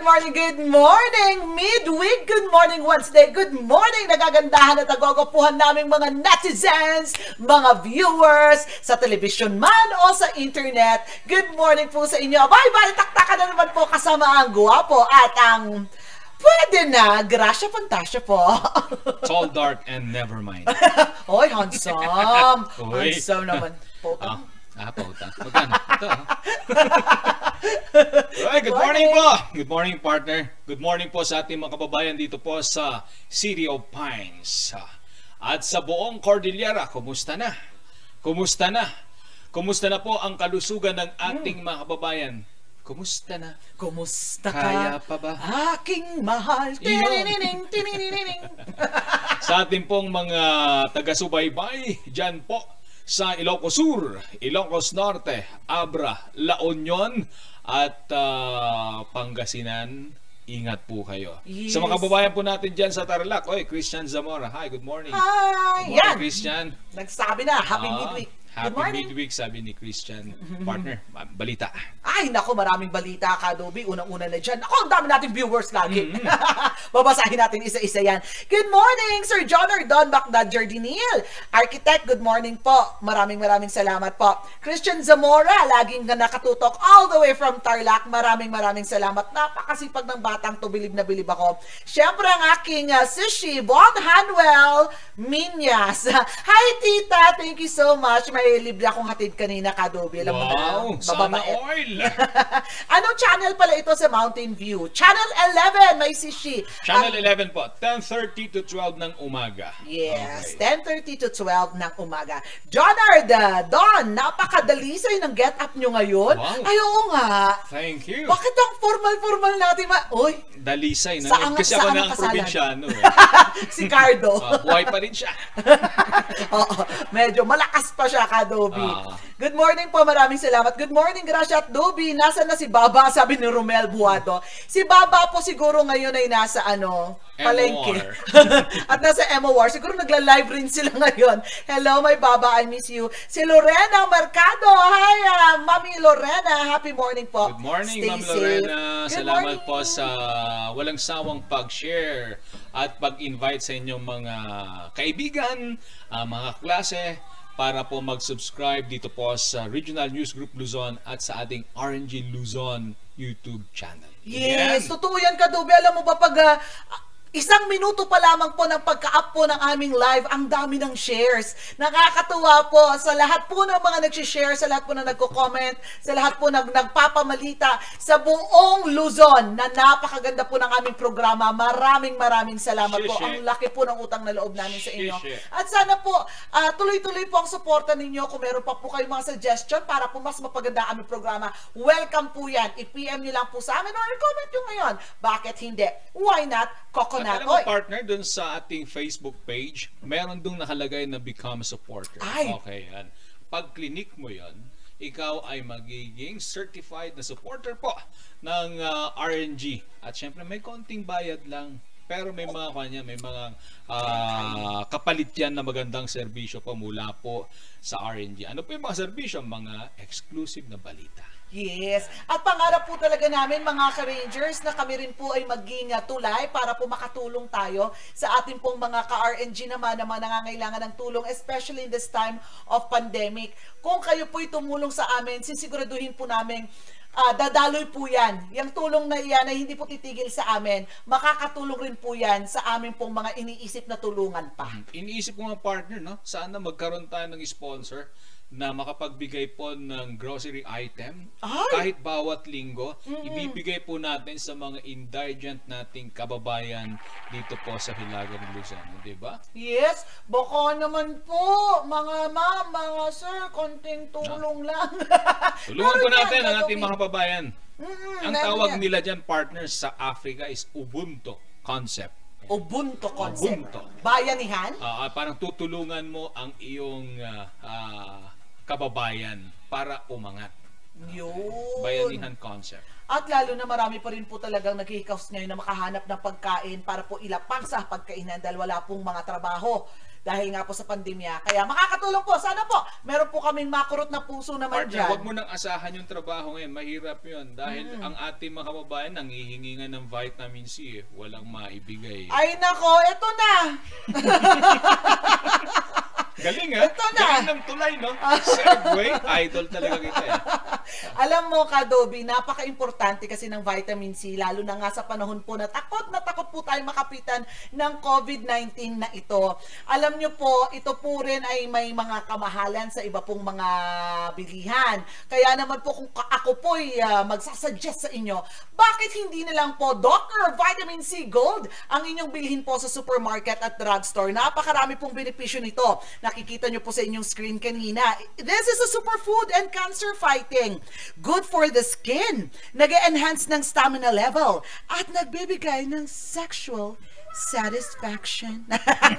Good morning, good morning, midweek, good morning Wednesday, good morning, nagagandahan at nagogopuhan naming mga netizens, mga viewers, sa television man o sa internet. Good morning po sa inyo. Bye bye, taktakan na naman po kasama ang guwapo at ang pwede na, Gracia Fantasia po. Tall, dark, and never mind. Hoy, handsome. Uy. Handsome naman po. Ah, ah pauta. Magkano? Ito, ah. Alright, good morning po. Good morning, partner. Good morning po sa ating mga kababayan dito po sa City of Pines. At sa buong Cordillera, kumusta na? Kumusta na? Kumusta na po ang kalusugan ng ating mga kababayan? Kumusta na? Kumusta ka? Kaya pa ba? Aking mahal. Tininining, tininining. sa ating pong mga taga-subaybay dyan po sa Ilocos Sur, Ilocos Norte, Abra, La Union at ah, Pangasinan. Ingat po kayo. Yes. Sa mga kababayan po natin dyan sa Tarlac, oy, Christian Zamora. Hi, good morning. Hi! Good morning, Yan! Christian. Nagsabi na, happy Ah, midweek. Happy midweek, sabi ni Christian. Partner, balita. Ay, nako, maraming balita, Kadobi. Unang-una na dyan. Ako, ang dami nating viewers lagi. Mm-hmm. Babasahin natin isa-isa yan. Good morning, Sir John Ardon Bacdad Jardinil. Architect, good morning po. Maraming maraming salamat po. Christian Zamora, laging na nakatutok all the way from Tarlac. Maraming maraming salamat. Napakasipag ng batang to, bilib na bilib ako. Siyempre, ang aking uh, sishi, Von Hanwell Minyas. Hi, tita. Thank you so much. May libre akong hatid kanina, Kadobi. Alam mo na, Wow, sana oil. Anong channel pala ito sa Mountain View? Channel 11, may sishi. Channel Ang- 11 po, 10.30 to 12 ng umaga. Yes, Okay. 10.30 to 12 ng umaga. Jonard, uh, Don, napakadalisay ng get up nyo ngayon. Wow. Ay, oo nga. Thank you. Bakit ang formal-formal natin ma... Uy, Dalisay na. Sa yun. angat- Kasi sa ako na angat ang kasalan. probinsyano. Eh. si Cardo. Ah, buhay pa rin siya. Oo, medyo malakas pa siya, Kadobi. Ah. Good morning po, maraming salamat. Good morning, Gracia at Dobi. Nasaan na si Baba? Sabi ni Romel Buado. Si Baba po siguro ngayon ay nasa ano, palengke. At nasa MOR. Siguro nagla-live rin sila ngayon. Hello, my Baba, I miss you. Si Lorena Mercado. Hi, ah, Mami Lorena. Happy morning po. Good morning, Stay Ma'am safe. Lorena. Good Salamat morning. po sa walang sawang pag-share at pag-invite sa inyong mga kaibigan, ah, mga klase, para po mag-subscribe dito po sa Regional News Group Luzon at sa ating RNG Luzon YouTube channel. Yes, Yan. totoo yan, Kadubi. Alam mo ba, pag ah, isang minuto pa lamang po ng pagka-up po ng aming live, ang dami ng shares. Nakakatuwa po sa lahat po ng mga nag-share, sa lahat po na nagko-comment, sa lahat po nag nagpapamalita, sa buong Luzon na napakaganda po ng aming programa. Maraming maraming salamat po. Shishi. Ang laki po ng utang na loob namin sa inyo. Shishi. At sana po, ah, tuloy-tuloy po ang suporta ninyo. Kung meron pa po kayong mga suggestion para po mas mapaganda ang aming programa, welcome po yan. I-PM nyo lang po sa amin or i-comment nyo ngayon. Bakit hindi? Why not? At Coconut alam mo, oil. partner, dun sa ating Facebook page, meron dong nakalagay na become a supporter. Ay! Okay, yan. Pag clinic mo yon, ikaw ay magiging certified na supporter po ng ah, RNG. At syempre, may konting bayad lang. Pero may mga kanya, may mga ah, kapalit yan na magandang serbisyo po mula po sa RNG. Ano po yung mga serbisyo? Mga exclusive na balita. Yes. At pangarap po talaga namin mga ka-Rangers na kami rin po ay maging uh, tulay para po makatulong tayo sa ating pong mga ka-RNG naman na mga nangangailangan ng tulong especially in this time of pandemic. Kung kayo po'y tumulong sa amin, sisiguraduhin po namin ah, dadaloy po yan. Yung tulong na iyan ay hindi po titigil sa amin. Makakatulong rin po yan sa amin pong mga iniisip na tulungan pa. Iniisip ko nga partner, no? Sana magkaroon tayo ng sponsor na makapagbigay po ng grocery item Ay! kahit bawat linggo ibibigay po natin sa mga indigent nating kababayan dito po sa Hilagang Luzon, di ba? Yes, baka naman po, mga ma'am, mga sir, konting tulong lang. Tulungan po natin ang ating mga kababayan. Mm-mm, Ang tawag yan. nila dyan partners sa Africa is Ubuntu concept. Ubuntu concept. Ubuntu. Bayanihan? Ah, ah, parang tutulungan mo ang iyong ah, ah, kababayan para umangat. Yun. Bayanihan concept. At lalo na marami pa rin po talagang naghihikaws ngayon na makahanap ng pagkain para po ilapang sa pagkainan dahil wala pong mga trabaho. dahil nga po sa pandemya. Kaya makakatulong po. Sana po, meron po kaming makurot na puso naman Partner, dyan. huwag mo nang asahan yung trabaho ngayon. Mahirap yun. Dahil Mm. ang ating mga kababayan nangihingi nga ng vitamin C. Eh. Walang maibigay. Ay nako, eto na. Galing ha? Ito na. Galing ng tulay, no? Segway. Idol talaga kita eh. Alam mo, Kadobi, napaka-importante kasi ng vitamin C, lalo na nga sa panahon po na takot na takot po tayo makapitan ng COVID-19 na ito. Alam nyo po, ito po rin ay may mga kamahalan sa iba pong mga bilihan. Kaya naman po kung ako po ay ah, magsasuggest sa inyo, bakit hindi na lang po Dr. Vitamin C Gold ang inyong bilhin po sa supermarket at drugstore? Napakarami pong benepisyo nito. Nakikita nyo po sa inyong screen kanina. This is a superfood and cancer fighting. Good for the skin. nag enhance ng stamina level. At nagbibigay ng sexual satisfaction.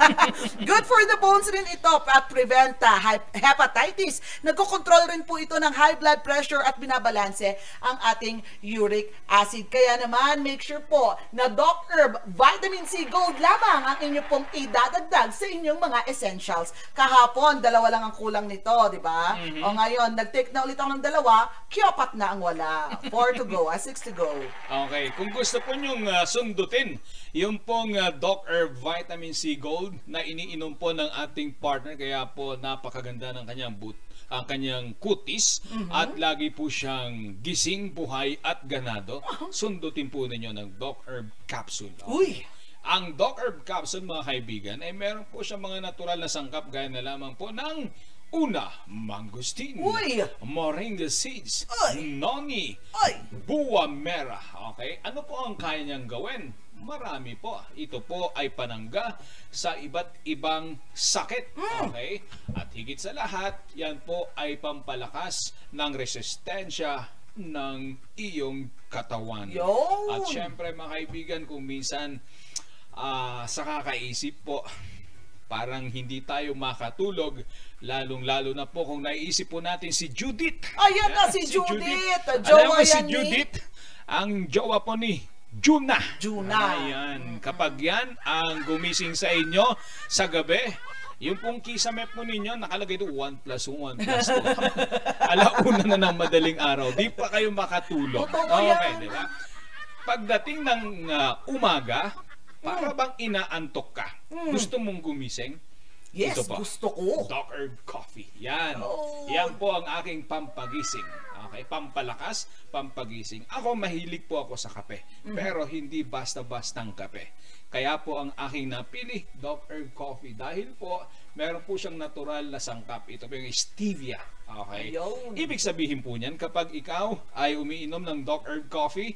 Good for the bones rin ito at prevent uh, hepatitis. Nagkocontrol rin po ito ng high blood pressure at binabalanse ang ating uric acid. Kaya naman, make sure po na Doc Herb Vitamin C Gold lamang ang inyo pong idadagdag sa inyong mga essentials. Kahapon, dalawa lang ang kulang nito, di ba? O ngayon, nag-take na ulit ako ng dalawa, kiopat na ang wala. Four to go, ah, six to go. Okay, kung gusto po nyong uh, sundutin yung pong uh, Doc Herb Vitamin C Gold na iniinom po ng ating partner kaya po napakaganda ng kanyang boot ang kanyang kutis at lagi po siyang gising, buhay at ganado. Sundutin po ninyo ng Doc Herb Capsule. Okay? Uy! Ang Doc Herb Capsule mga kaibigan ay meron po siya mga natural na sangkap gaya na lamang po ng una, mangosteen, Uy! moringa seeds, Ay! noni, Ay! buwa mera. Okay? Ano po ang kaya niyang gawin? Marami po. Ito po ay panangga sa iba't ibang sakit. Okay? At higit sa lahat, yan po ay pampalakas ng resistensya ng iyong katawan. Yun! At syempre mga kaibigan, kung minsan ah, sa kakaisip po, parang hindi tayo makatulog, lalong-lalo na po kung naiisip po natin si Judith. Ayan na Yan, si Judith. Alam Jowa mo si Judith, ang jowa po ni Juna. Juna. Ayan. Kapag yan ang gumising sa inyo sa gabi, yung pong kisame po ninyo, nakalagay doon 1 plus 1 plus 2. Alauna na ng madaling araw, di pa kayo makatulog. Okay, yan. di ba? Pagdating ng ah, umaga, para Hmm. bang inaantok ka? Gusto mong gumising? Yes, gusto ko. Doc Herb Coffee. Yan. Oh. Yan po ang aking pampagising. Okay? Pampalakas, pampagising. Ako mahilig po ako sa kape. Mhm. Pero hindi basta-bastang kape. Kaya po ang aking napili, Herb Coffee. Dahil po, meron po siyang natural na sangkap. Ito po yung stevia. Okay? Ayun. Ibig sabihin po niyan, kapag ikaw ay umiinom ng Herb Coffee,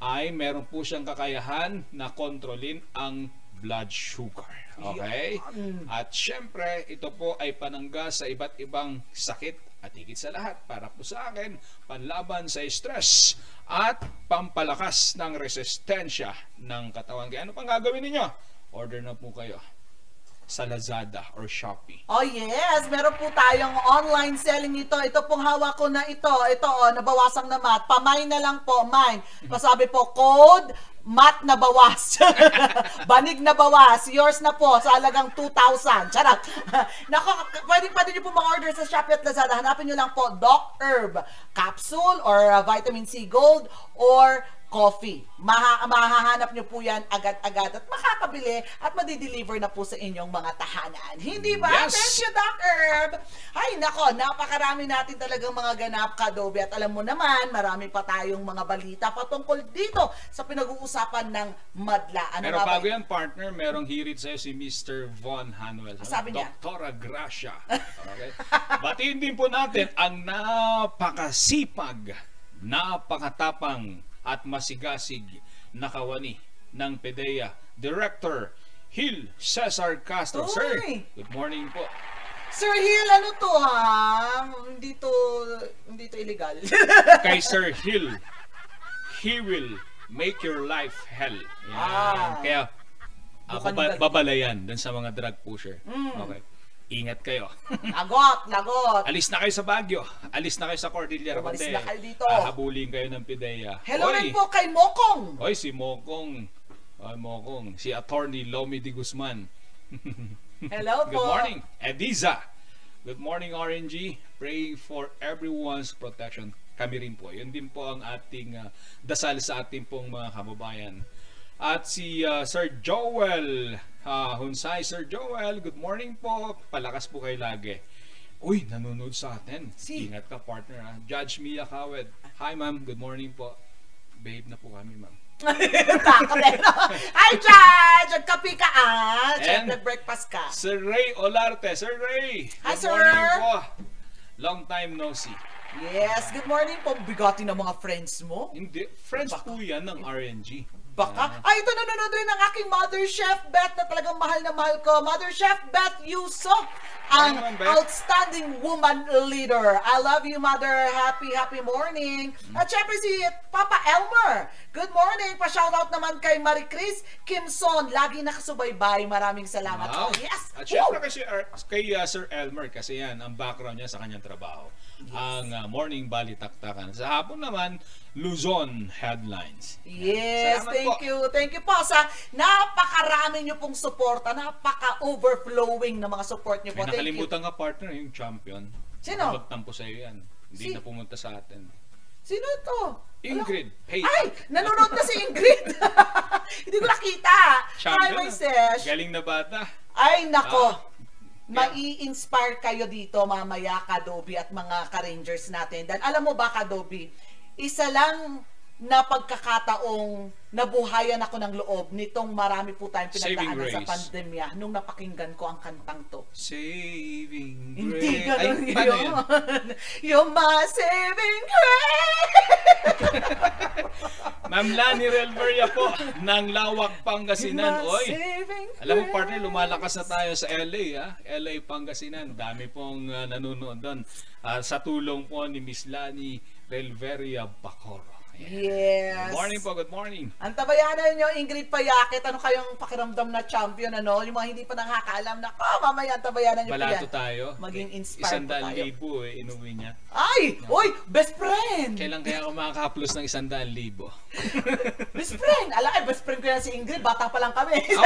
ay meron po siyang kakayahan na kontrolin ang blood sugar. Okay? At syempre, ito po ay panangga sa iba't ibang sakit at higit sa lahat, para po sa akin, panlaban sa stress at pampalakas ng resistensya ng katawan. Kaya ano pang gagawin ninyo? Order na po kayo sa Lazada or Shopee. Oh yes, meron po tayong online selling ito. Ito pong hawak ko na ito. Ito oh, nabawasang na mat. Pamay na lang po, mine. Pasabi po, code mat na bawas. Banig na bawas. Yours na po sa halagang 2,000. Charot. Nako, pwede pa din niyo po mag-order sa Shopee at Lazada. Hanapin niyo lang po Doc Herb capsule or uh, vitamin C gold or coffee. Maha mahahanap nyo po yan agad-agad at makakabili at madideliver na po sa inyong mga tahanan. Hindi ba? Yes. Thank you, Doc Herb! Ay, nako, napakarami natin talagang mga ganap, Kadobe. At alam mo naman, marami pa tayong mga balita patungkol dito sa pinag-uusapan ng madla. Ano Pero ba bago yan, partner, merong hirit sa'yo si Mr. Von Hanuel. Sabi niya? Doktora Gracia. Okay? Batiin din po natin ang napakasipag, napakatapang at masigasig na kawani ng PDEA Director Hil Cesar Castro. Sir, Uy! good morning po. Sir Hill, ano to ha? Hindi to, hindi to illegal. Kay Sir Hill, he will make your life hell. Yan. Ah. Kaya, ako Bukan ba- babalayan dun sa mga drug pusher. Mm. Okay. Ingat kayo. lagot, lagot. Alis na kayo sa Baguio. Alis na kayo sa Cordillera. Umalis na kayo dito. Hahabulin kayo ng PIDEA. Hello Oy! rin po kay Mokong. Oy, si Mokong. Ay, Mokong. Si Attorney Lomi Di Guzman. Hello po. Good morning, Ediza. Good morning, RNG. Praying for everyone's protection. Kami rin po. Yun din po ang ating uh, dasal sa ating pong mga kababayan. At si uh, Sir Joel uh, Hunsay. Sir Joel, good morning po. Palakas po kayo lagi. Uy, nanonood sa atin. Si- Ingat ka, partner. Ha? Judge Mia Kawed. Hi, ma'am. Good morning po. Babe na po kami, ma'am. Takot eh? Hi, Judge! Nagkapi ka ah! Siyempre, breakfast ka. Sir Ray Olarte. Sir Ray! Hi, good sir. morning po. Long time no see. Yes, good morning po. Bigati ng mga friends mo. Hindi. Friends po yan ng RNG. Baka. Ay, ito nanonood rin ang aking Mother Chef Beth na talagang mahal na mahal ko. Mother Chef Beth Yuso, ang Beth. outstanding woman leader. I love you, Mother. Happy, happy morning. At syempre si Papa Elmer. Good morning. Pa-shoutout naman kay Marie Chris Kimson. Lagi nakasubaybay. Maraming salamat. Wow. Oh, yes. At Woo! syempre kasi uh, kay uh, Sir Elmer kasi yan ang background niya sa kanyang trabaho. Ang uh, Morning Balitaktakan. Sa hapon naman, Luzon Headlines. Yes, Salamat thank po. you. Thank you po sa napakarami niyo pong suporta, napaka-overflowing na mga support niyo po. May nakalimutan ka partner, yung champion. Sino? Magtampo sa iyo yan. Hindi Si- na pumunta sa atin. Sino ito? Ingrid. Hey, Ay, nanonood na si Ingrid. Hindi ko nakita. Hi, champion. my sesh. Galing na bata. Ay, nako. Ah. Mai-inspire kayo dito mamaya, Kadobi at mga ka-rangers natin. Dahil alam mo ba, Kadobi, isa lang na pagkakataong nabuhayan ako ng loob nitong marami po tayong pinagdaanan sa pandemya nung napakinggan ko ang kantang to. Saving Grace. Hindi ganun Ay, yun. yan? You're my saving grace. Ma'am Lani Relveria po, ng Lawak, Pangasinan. Oy, alam mo partner, lumalakas na tayo sa LA, ha? LA, Pangasinan. Dami pong uh, nanonood doon. Ah, sa tulong po ni Miss Lani Relveria Bacoro. Yes. Good morning po, good morning. Ang tabayanan nyo, Ingrid Payakit, ano kayong pakiramdam na champion, ano? Yung mga hindi pa nakakaalam na, oh, mamaya ang tabayanan nyo po Balato yan. tayo. Maging inspired po tayo. libo eh, inuwi niya. Ay! Uy! Best friend! Kailan kaya ako makakaplos ng isandaan libo? Best friend! Ala, eh, best friend ko yan si Ingrid. Bata pa lang kami. ako,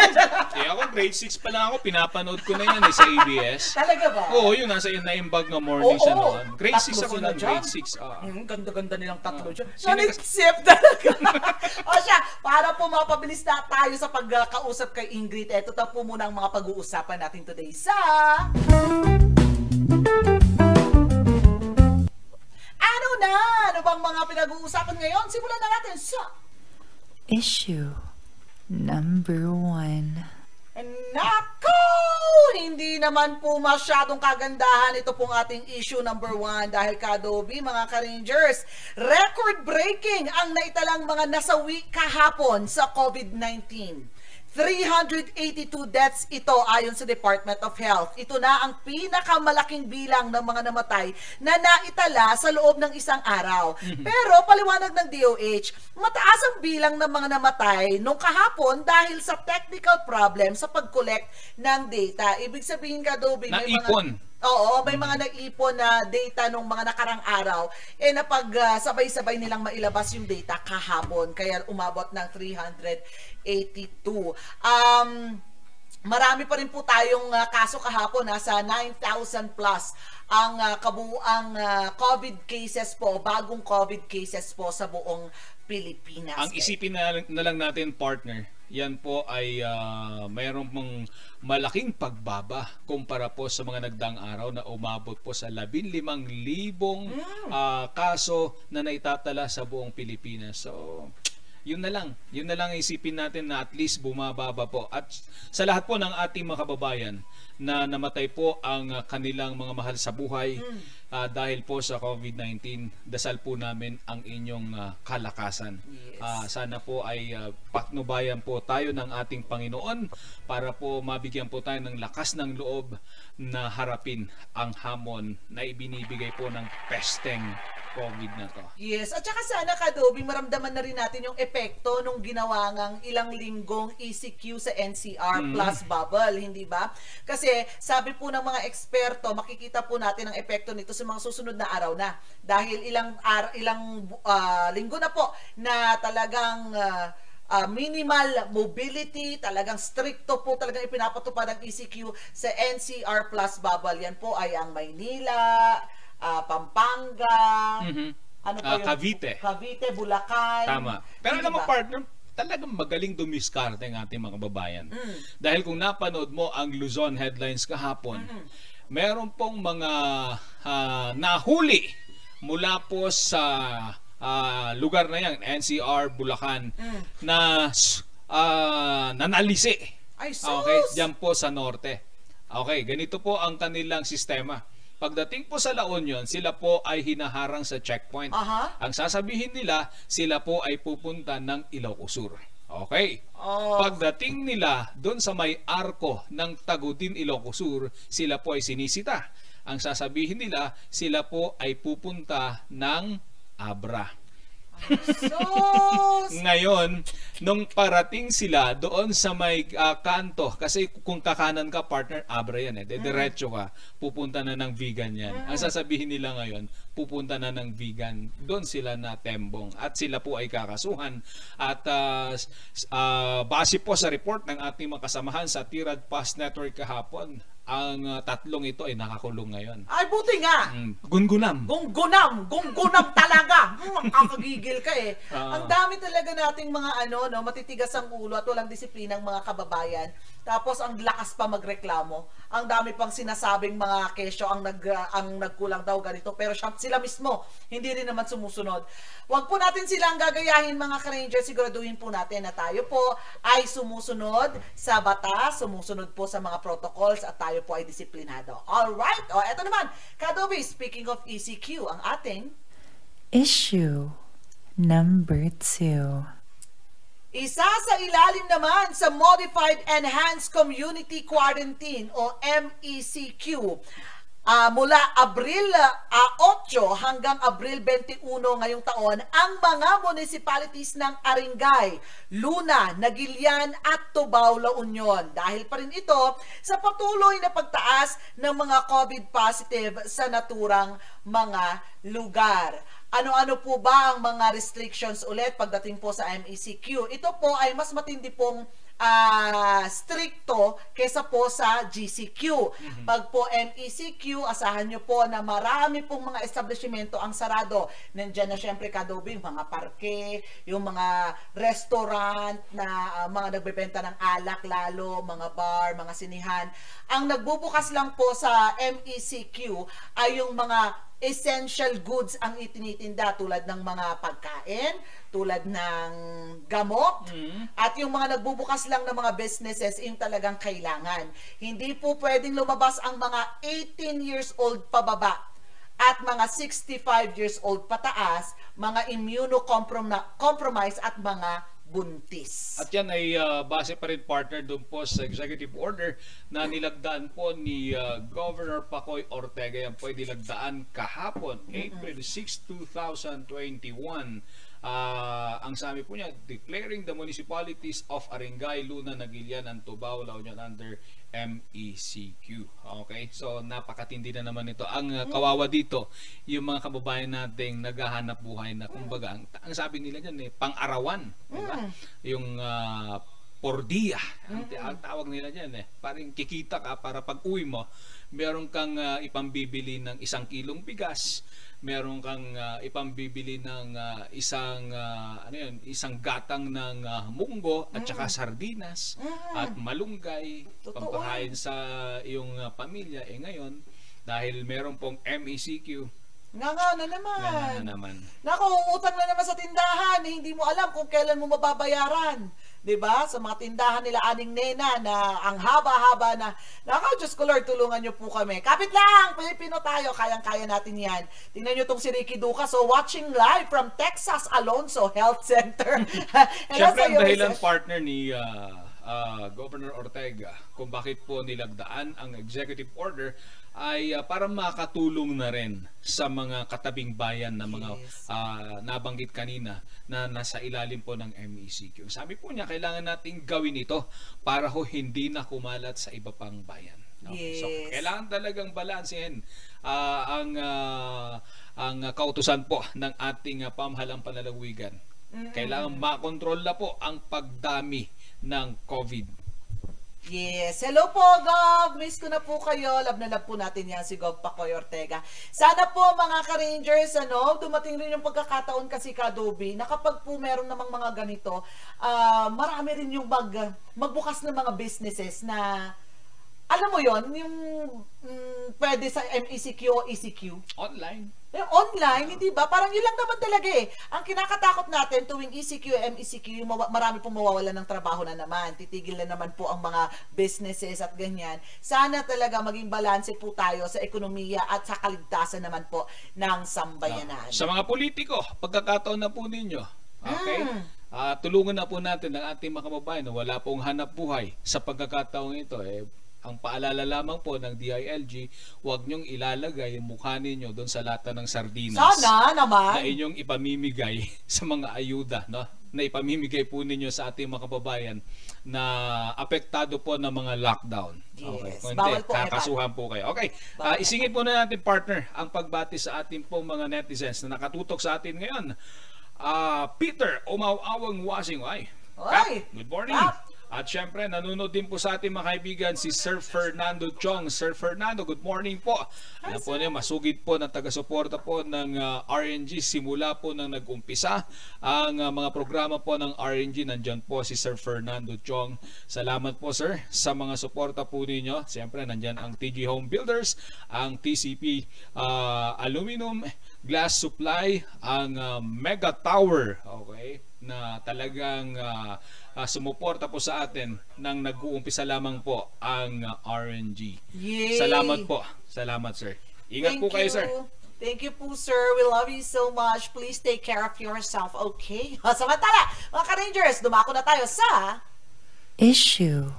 eh ako grade 6 pa lang ako, pinapanood ko na yan eh, sa ABS. Talaga ba? Oo, yun, nasa yun na imbag ng morning Oo, siya noon. Grade 6 tatlo ako dyan. grade 6. Ah. Hmm, ganda-ganda nilang tatlo Ah. dyan. Sino Nanisip talaga. o siya, para po mapabilis na tayo sa pagkausap kay Ingrid, eto na po muna ang mga pag-uusapan natin today sa... Ano na? Ano bang mga pinag-uusapan ngayon? Simulan na natin sa... Issue number one. Nako! Hindi naman po masyadong kagandahan ito pong ating issue number one dahil kadobi mga ka-Rangers. Record-breaking ang naitalang mga nasawi kahapon sa COVID-19. 382 deaths ito ayon sa Department of Health. Ito na ang pinakamalaking bilang ng mga namatay na naitala sa loob ng isang araw. Pero paliwanag ng DOH, mataas ang bilang ng mga namatay nung kahapon dahil sa technical problem sa pag-collect ng data. Ibig sabihin ka, Dobby, may mga- Naipon. Oo, may mga nag-ipon na data nung mga nakarang araw eh napag ah, sabay-sabay nilang mailabas yung data kahapon kaya umabot ng 382. Um Marami pa rin po tayong ah, kaso kahapon, nasa 9,000 plus ang ah, kabuuang ah, COVID cases po, bagong COVID cases po sa buong Pilipinas. Ang isipin na, na lang natin, partner, yan po ay ah, mayroon pong malaking pagbaba kumpara po sa mga nagdaang araw na umabot po sa 15,000 ah, kaso na naitatala sa buong Pilipinas. So, yun na lang. Yun na lang ang isipin natin na at least bumababa po. At sa lahat po ng ating mga kababayan na namatay po ang kanilang mga mahal sa buhay ah, dahil po sa COVID-19, dasal po namin ang inyong ah, kalakasan. Yes. Ah, sana po ay ah, patnubayan po tayo ng ating Panginoon para po mabigyan po tayo ng lakas ng loob na harapin ang hamon na ibinibigay po ng pesteng COVID na to. Yes, at saka sana Kadobi, maramdaman na rin natin yung epekto nung ginawa ngang ilang linggong ECQ sa NCR Mm. plus bubble, hindi ba? Kasi sabi po ng mga eksperto, makikita po natin ang epekto nito sa mga susunod na araw na. Dahil ilang ar- ilang ah, linggo na po na talagang ah, ah, minimal mobility, talagang stricto po talagang ipinapatupad ang ECQ sa NCR Plus Bubble. Yan po ay ang Maynila, ah, Pampanga, Mhm. ano pa Ah, yun? Cavite. Cavite, Bulacan. Tama. Pero alam mo, Diba? partner, talagang magaling dumiskarte ang ating mga kababayan. Mm. Dahil kung napanood mo ang Luzon headlines kahapon, meron pong mga ah, nahuli mula po sa ah, lugar na yan, NCR, Bulacan, Mm. na ah, nanalisi. Ay, sus! Okay, diyan po sa norte. Okay, ganito po ang kanilang sistema. Pagdating po sa La Union, sila po ay hinaharang sa checkpoint. Aha. Ang sasabihin nila, sila po ay pupunta ng Ilocos Sur. Okay. Oh. Pagdating nila doon sa may arko ng Tagudin Ilocos Sur, sila po ay sinisita. Ang sasabihin nila, sila po ay pupunta ng Abra. Ngayon, nung parating sila doon sa may ah, kanto, kasi kung kakanan ka, partner, abra yan eh. Diretso ka, pupunta na ng vegan yan. Ang sasabihin nila ngayon, pupunta na ng vegan. Doon sila na tembong. At sila po ay kakasuhan. At ah, s- ah, base po sa report ng ating mga kasamahan sa Tirad Pass Network kahapon, ang ah, tatlong ito ay nakakulong ngayon. Ay, buti nga. Mm, gungunam. Gunggunam, gunggunam talaga. Hmm, Makakagigil ka eh. Ah. ang dami talaga nating mga ano, no, matitigas ang ulo at walang disiplinang mga kababayan. Tapos ang lakas pa magreklamo. Ang dami pang sinasabing mga kesyo ang nag ang nagkulang daw ganito pero siya, sila mismo hindi rin naman sumusunod. Huwag po natin silang gagayahin mga ka-ranger, siguraduhin po natin na tayo po ay sumusunod sa batas, sumusunod po sa mga protocols at tayo po ay disiplinado. All right. O eto naman, Kadobi, speaking of ECQ, ang ating Issue number two. Isa sa ilalim naman sa Modified Enhanced Community Quarantine o MECQ. Ah, mula Abril ah, 8 hanggang Abril 21 ngayong taon, ang mga municipalities ng Aringay, Luna, Nagilian at Tubao, La Union. Dahil pa rin ito sa patuloy na pagtaas ng mga COVID positive sa naturang mga lugar. Ano-ano po ba ang mga restrictions ulit pagdating po sa MECQ? Ito po ay mas matindi pong ah, stricto kesa po sa GCQ. Pag po MECQ, asahan nyo po na marami pong mga establishmento ang sarado. Nandiyan na syempre kadobing mga parke, yung mga restaurant na ah, mga nagbebenta ng alak lalo, mga bar, mga sinihan. Ang nagbubukas lang po sa MECQ ay yung mga essential goods ang itinitinda tulad ng mga pagkain, tulad ng gamot, at yung mga nagbubukas lang ng mga businesses, yung talagang kailangan. Hindi po pwedeng lumabas ang mga 18 years old pababa at mga 65 years old pataas, mga immunocompromised at mga buntis. At yan ay ah, base pa rin partner doon po sa executive order na nilagdaan po ni ah, Governor Pacoy Ortega. Yan po ay nilagdaan kahapon, April 6, 2021. Ah, ang sabi po niya, declaring the municipalities of Arengay, Luna, Nagilian, and Tubao, La Union under MECQ. Okay? So, napakatindi na naman ito. Ang uh, kawawa dito, yung mga kababayan nating naghahanap buhay na, kumbaga, ang, ang sabi nila dyan, eh, pang-arawan. Diba? Yung uh, por dia. Ang, ang tawag nila dyan eh. Parang kikita ka para pag uwi mo, meron kang uh, ipambibili ng isang kilong bigas, meron kang uh, ipambibili ng uh, isang uh, ano yun, isang gatang ng uh, munggo at saka sardinas at malunggay. Totoo. pampakain sa iyong uh, pamilya. Eh ngayon dahil meron pong MECQ Nga nga na naman. yan na naman. Naku, utang na naman sa tindahan, eh, hindi mo alam kung kailan mo mababayaran. 'Di ba? Sa mga tindahan nila aning nena na ang haba-haba na, nako, Diyos ko Lord, tulungan niyo po kami. Kapit lang, Pilipino tayo, kayang-kaya natin yan. Tingnan niyo tong si Ricky Duca, so watching live from Texas Alonso Health Center. Hello Siyempre, sa ang iyo, dahilan partner ni ah, ah, Governor Ortega kung bakit po nilagdaan ang executive order ay ah, para makatulong na rin sa mga katabing bayan na mga Yes. ah, nabanggit kanina na nasa ilalim po ng MECQ. Sabi po niya, kailangan nating gawin ito para ho hindi na kumalat sa iba pang bayan. So, Yes. kailangan talagang balansehin ah, ang ah, ang kautusan po ng ating uh, pamahalang panlalawigan Kailangan makontrol na po ang pagdami ng COVID. Yes. Hello po, Gov. Miss ko na po kayo. Love na love po natin yan si Gov Pacoy Ortega. Sana po mga ka-Rangers, ano, dumating rin yung pagkakataon kasi ka-Adobe na kapag po meron namang mga ganito, ah, marami rin yung mag, magbukas ng mga businesses na alam mo yon yung mm, pwede sa MECQ o ECQ. Online. Eh, online, hindi ba? Parang yun lang naman talaga eh. Ang kinakatakot natin tuwing ECQ, MECQ, yung marami pong mawawalan ng trabaho na naman. Titigil na naman po ang mga businesses at ganyan. Sana talaga maging balanse po tayo sa ekonomiya at sa kaligtasan naman po ng sambayanan. Sa mga politiko, pagkakataon na po ninyo. Okay? Mm. Ah, tulungan na po natin ang ating mga kababayan na wala pong hanap buhay sa pagkakataong ito. Eh, ang paalala lamang po ng DILG, huwag niyong ilalagay yung mukha ninyo doon sa lata ng sardinas. Sana na naman. inyong ipamimigay sa mga ayuda, no? Na ipamimigay po ninyo sa ating mga kababayan na apektado po ng mga lockdown. Yes. Kung Bawal po, kakasuhan po kayo. Okay, ah, isingit po na natin partner ang pagbati sa ating pong mga netizens na nakatutok sa atin ngayon. Ah, Peter, umaw-awang wasing. Ay, Oy, good morning. Kap. At syempre, nanonood din po sa ating mga kaibigan si Sir Fernando Chong. Sir Fernando, good morning po. Alam po niyo, masugid po na taga-suporta po ng ah, RNG simula po nang nag-umpisa. Ang ah, mga programa po ng RNG, nandyan po si Sir Fernando Chong. Salamat po sir sa mga suporta po ninyo. Siyempre, nandyan ang TG Home Builders, ang TCP ah, Aluminum Glass Supply, ang ah, Mega Tower. Okay? na talagang ah, ah, sumuporta po sa atin nang nag-uumpisa lamang po ang ah, RNG. Yay. Salamat po. Salamat sir. Ingat Thank po kayo you. sir. Thank you po, sir. We love you so much. Please take care of yourself, okay? Samantala, mga ka-Rangers, dumako na tayo sa Issue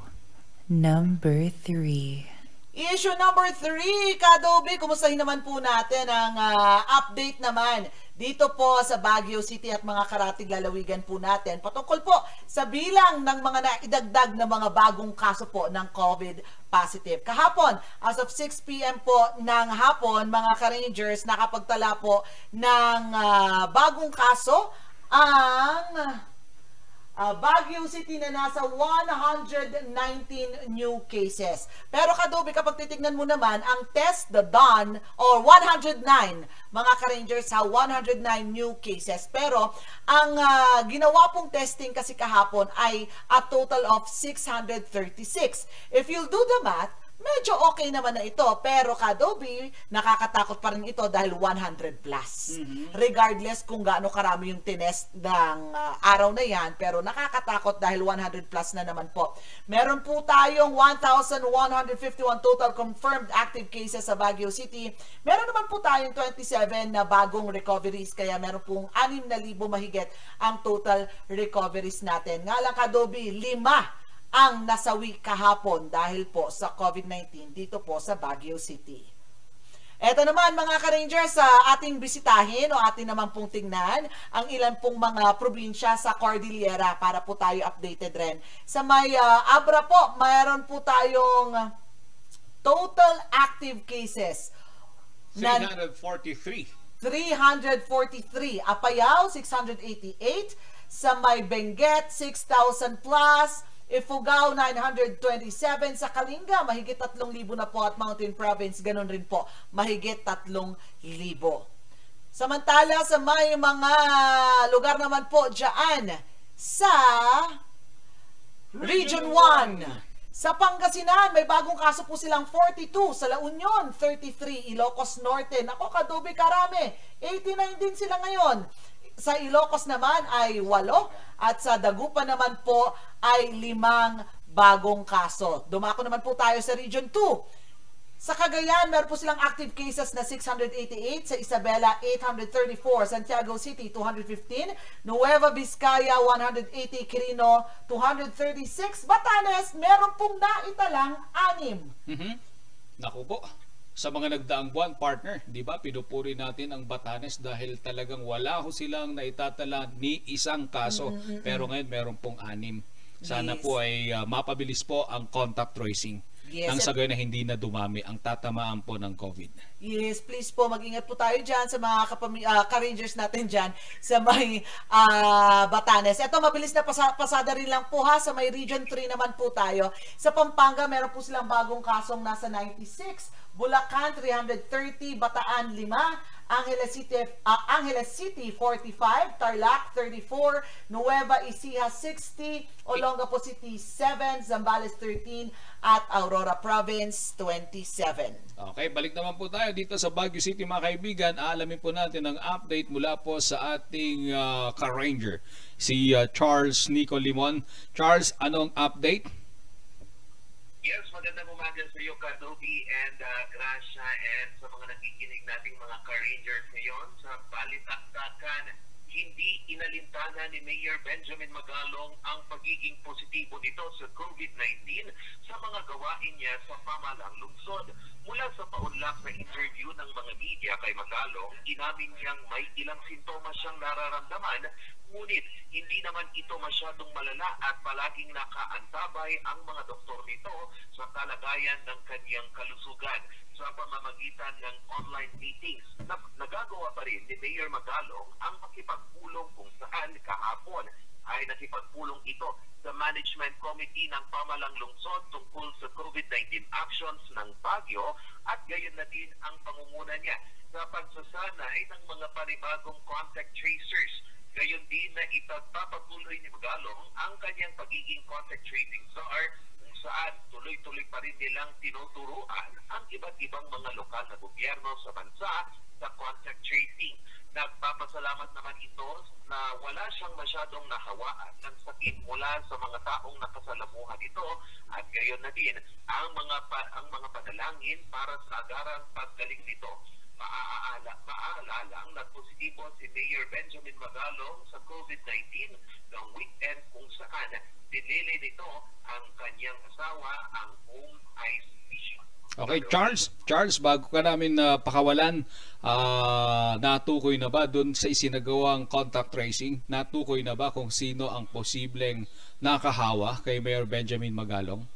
number three. Issue number 3. Kadobe, kumustahin naman po natin ang ah, update naman dito po sa Baguio City at mga karatig lalawigan po natin patungkol po sa bilang ng mga naidagdag na mga bagong kaso po ng COVID positive. Kahapon, as of 6 p.m. po ng hapon, mga ka-rangers, nakapagtala po ng ah, bagong kaso ang Ah, Baguio City na nasa 119 new cases. Pero kadubi, kapag titignan mo naman, ang test, the done, or 109, mga ka-rangers sa 109 new cases. Pero ang ah, ginawa pong testing kasi kahapon ay a total of 636. If you'll do the math, medyo okay naman na ito. Pero kadobi, nakakatakot pa rin ito dahil 100 plus. Regardless kung gaano karami yung tinest ng ah, araw na yan, pero nakakatakot dahil 100 plus na naman po. Meron po tayong 1,151 total confirmed active cases sa Baguio City. Meron naman po tayong 27 na bagong recoveries, kaya meron pong 6,000 mahigit ang total recoveries natin. Nga lang kadobi, lima ang nasawi kahapon dahil po sa COVID-19 dito po sa Baguio City. Eto naman mga ka-rangers, sa ating bisitahin o ating naman pong tingnan ang ilan pong mga probinsya sa Cordillera para po tayo updated rin. Sa may ah, Abra po, mayroon po tayong total active cases na 343. 343. Apayao, 688. Sa may Benguet, 6,000 plus. Ifugao, 927. Sa Kalinga, mahigit 3,000 na po. At Mountain Province, ganun rin po. Mahigit 3,000. Samantala, sa may mga lugar naman po dyan sa Region 1. Sa Pangasinan, may bagong kaso po silang 42. Sa La Union, 33. Ilocos Norte, nako kadubi karami. 89 din sila ngayon. Sa Ilocos naman ay 8 at sa Dagupan naman po ay limang bagong kaso. Dumako naman po tayo sa Region 2. Sa Cagayan, meron po silang active cases na 688. Sa Isabela, 834. Santiago City, 215. Nueva Vizcaya, 180. Quirino, 236. Batanes, meron pong naitalang anim. Mhm. Naku po. Sa mga nagdaang buwan, partner, di ba, pinupuri natin ang Batanes dahil talagang wala ho silang naitatala ni isang kaso. Pero ngayon, meron pong anim. Sana Yes. po ay ah, mapabilis po ang contact tracing. Yes, Nang and- sa gayon na hindi na dumami ang tatamaan po ng COVID. Yes, please po, mag-ingat po tayo dyan sa mga kapami- ah, ka-rangers natin dyan sa may ah, Batanes. Ito, mabilis na pasa- pasada rin lang po ha, sa may Region 3 naman po tayo. Sa Pampanga, meron po silang bagong kasong nasa 96, Bulacan 330, Bataan 5, Angeles City, ah, Angeles City 45, Tarlac 34, Nueva Ecija 60, Olongapo City 7, Zambales 13, at Aurora Province 27. Okay, balik naman po tayo dito sa Baguio City mga kaibigan. Aalamin po natin ang update mula po sa ating ah, ka-ranger, si ah, Charles Nico Limon. Charles, anong update? Yes, magandang umaga sa iyo, Kadobi and uh, Gracia and sa mga nakikinig nating mga ka-rangers ngayon sa balitaktakan. Hindi inalintana ni Mayor Benjamin Magalong ang pagiging positibo nito sa COVID-19 sa mga gawain niya sa pamalang lungsod. Mula sa paunlak na interview ng mga media kay Magalong, inamin niyang may ilang sintomas siyang nararamdaman Ngunit hindi naman ito masyadong malala at palaging nakaantabay ang mga doktor nito sa kalagayan ng kanyang kalusugan sa pamamagitan ng online meetings. Na, nagagawa pa rin ni Mayor Magalong ang makipagpulong kung saan kahapon ay nakipagpulong ito sa Management Committee ng Pamalang Lungsod tungkol sa COVID-19 actions ng Baguio at gayon na din ang pangunguna niya sa pagsasanay ng mga panibagong contact tracers Gayon din na ipagpapatuloy ni Magalong ang kanyang pagiging contact tracing czar saan tuloy-tuloy pa rin nilang tinuturuan ang iba't ibang mga lokal na gobyerno sa bansa sa contact tracing. Nagpapasalamat naman ito na wala siyang masyadong nahawaan ng sakit mula sa mga taong nakasalamuhan ito at gayon na din ang mga pa, ang mga panalangin para sa agarang paggaling nito maaala, maaalala ang nagpositibo si Mayor Benjamin Magalong sa COVID-19 noong weekend kung saan dinili nito ang kanyang asawa ang home isolation. Okay, Charles, Charles, bago ka namin na pakawalan, ah, natukoy na ba doon sa isinagawang contact tracing? Natukoy na ba kung sino ang posibleng nakahawa kay Mayor Benjamin Magalong?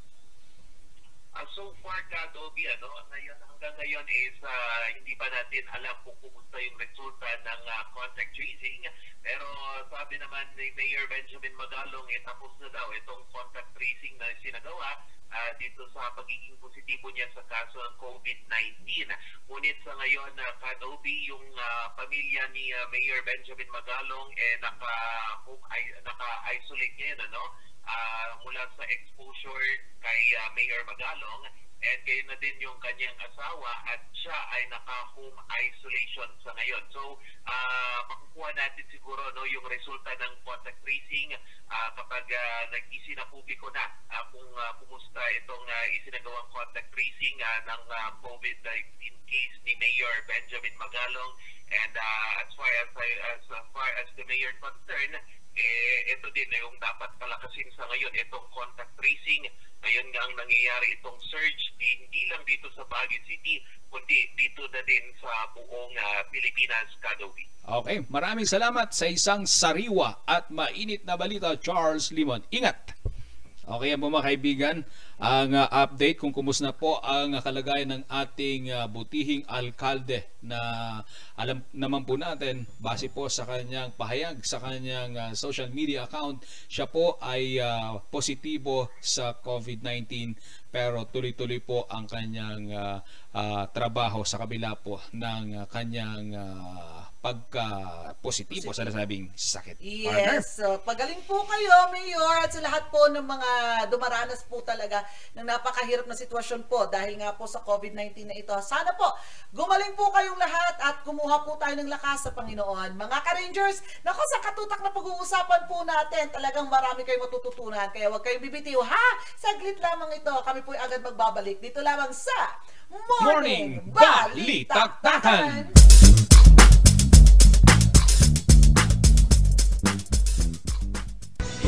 Uh, so far, Kadobi, ano, ngayon, hanggang ngayon is ah, hindi pa natin alam kung kumusta yung resulta ng ah, contact tracing. Pero sabi naman ni Mayor Benjamin Magalong, eh, tapos na daw itong contact tracing na sinagawa ah, dito sa pagiging positibo niya sa kaso ng COVID-19. Ngunit sa ngayon, na Kadobi, yung ah, pamilya ni ah, Mayor Benjamin Magalong, eh, naka, home, i- naka-isolate ngayon, ano? ah, mula sa exposure kay ah, Mayor Magalong and kayo na din yung kanyang asawa at siya ay naka-home isolation sa ngayon. So, ah, makukuha natin siguro no, yung resulta ng contact tracing ah, kapag uh, nag-isinapubliko na ah, kung ah, kumusta itong ah, isinagawang contact tracing ah, ng ah, COVID-19 case ni Mayor Benjamin Magalong. And ah, as far as, I- as far as the mayor concerned, eh, ito din eh, yung dapat palakasin sa ngayon, itong contact tracing. Ngayon nga ang nangyayari itong surge, di- hindi lang dito sa Baguio City, kundi dito na din sa buong ah, Pilipinas, Kadawi. Okay, maraming salamat sa isang sariwa at mainit na balita, Charles Limon. Ingat! Okay po mga kaibigan, ang uh, update kung kumusta po ang uh, kalagayan ng ating uh, butihing alkalde na alam naman po natin base po sa kanyang pahayag sa kanyang uh, social media account siya po ay uh, positibo sa COVID-19 pero tuloy-tuloy po ang kanyang uh, uh, trabaho sa kabila po ng uh, kanyang uh, pagka-positibo sa nasabing sakit. Partner? Yes. So, pagaling po kayo, Mayor, at sa lahat po ng mga dumaranas po talaga ng napakahirap na sitwasyon po dahil nga po sa COVID-19 na ito. Sana po, gumaling po kayong lahat at kumuha po tayo ng lakas sa Panginoon. Mga ka-Rangers, nako sa katutak na pag-uusapan po natin, talagang marami kayong matututunan. Kaya huwag kayong bibitiw, ha? Saglit lamang ito. Kami po agad magbabalik dito lamang sa Morning Morning Balitaktakan! Balitaktakan!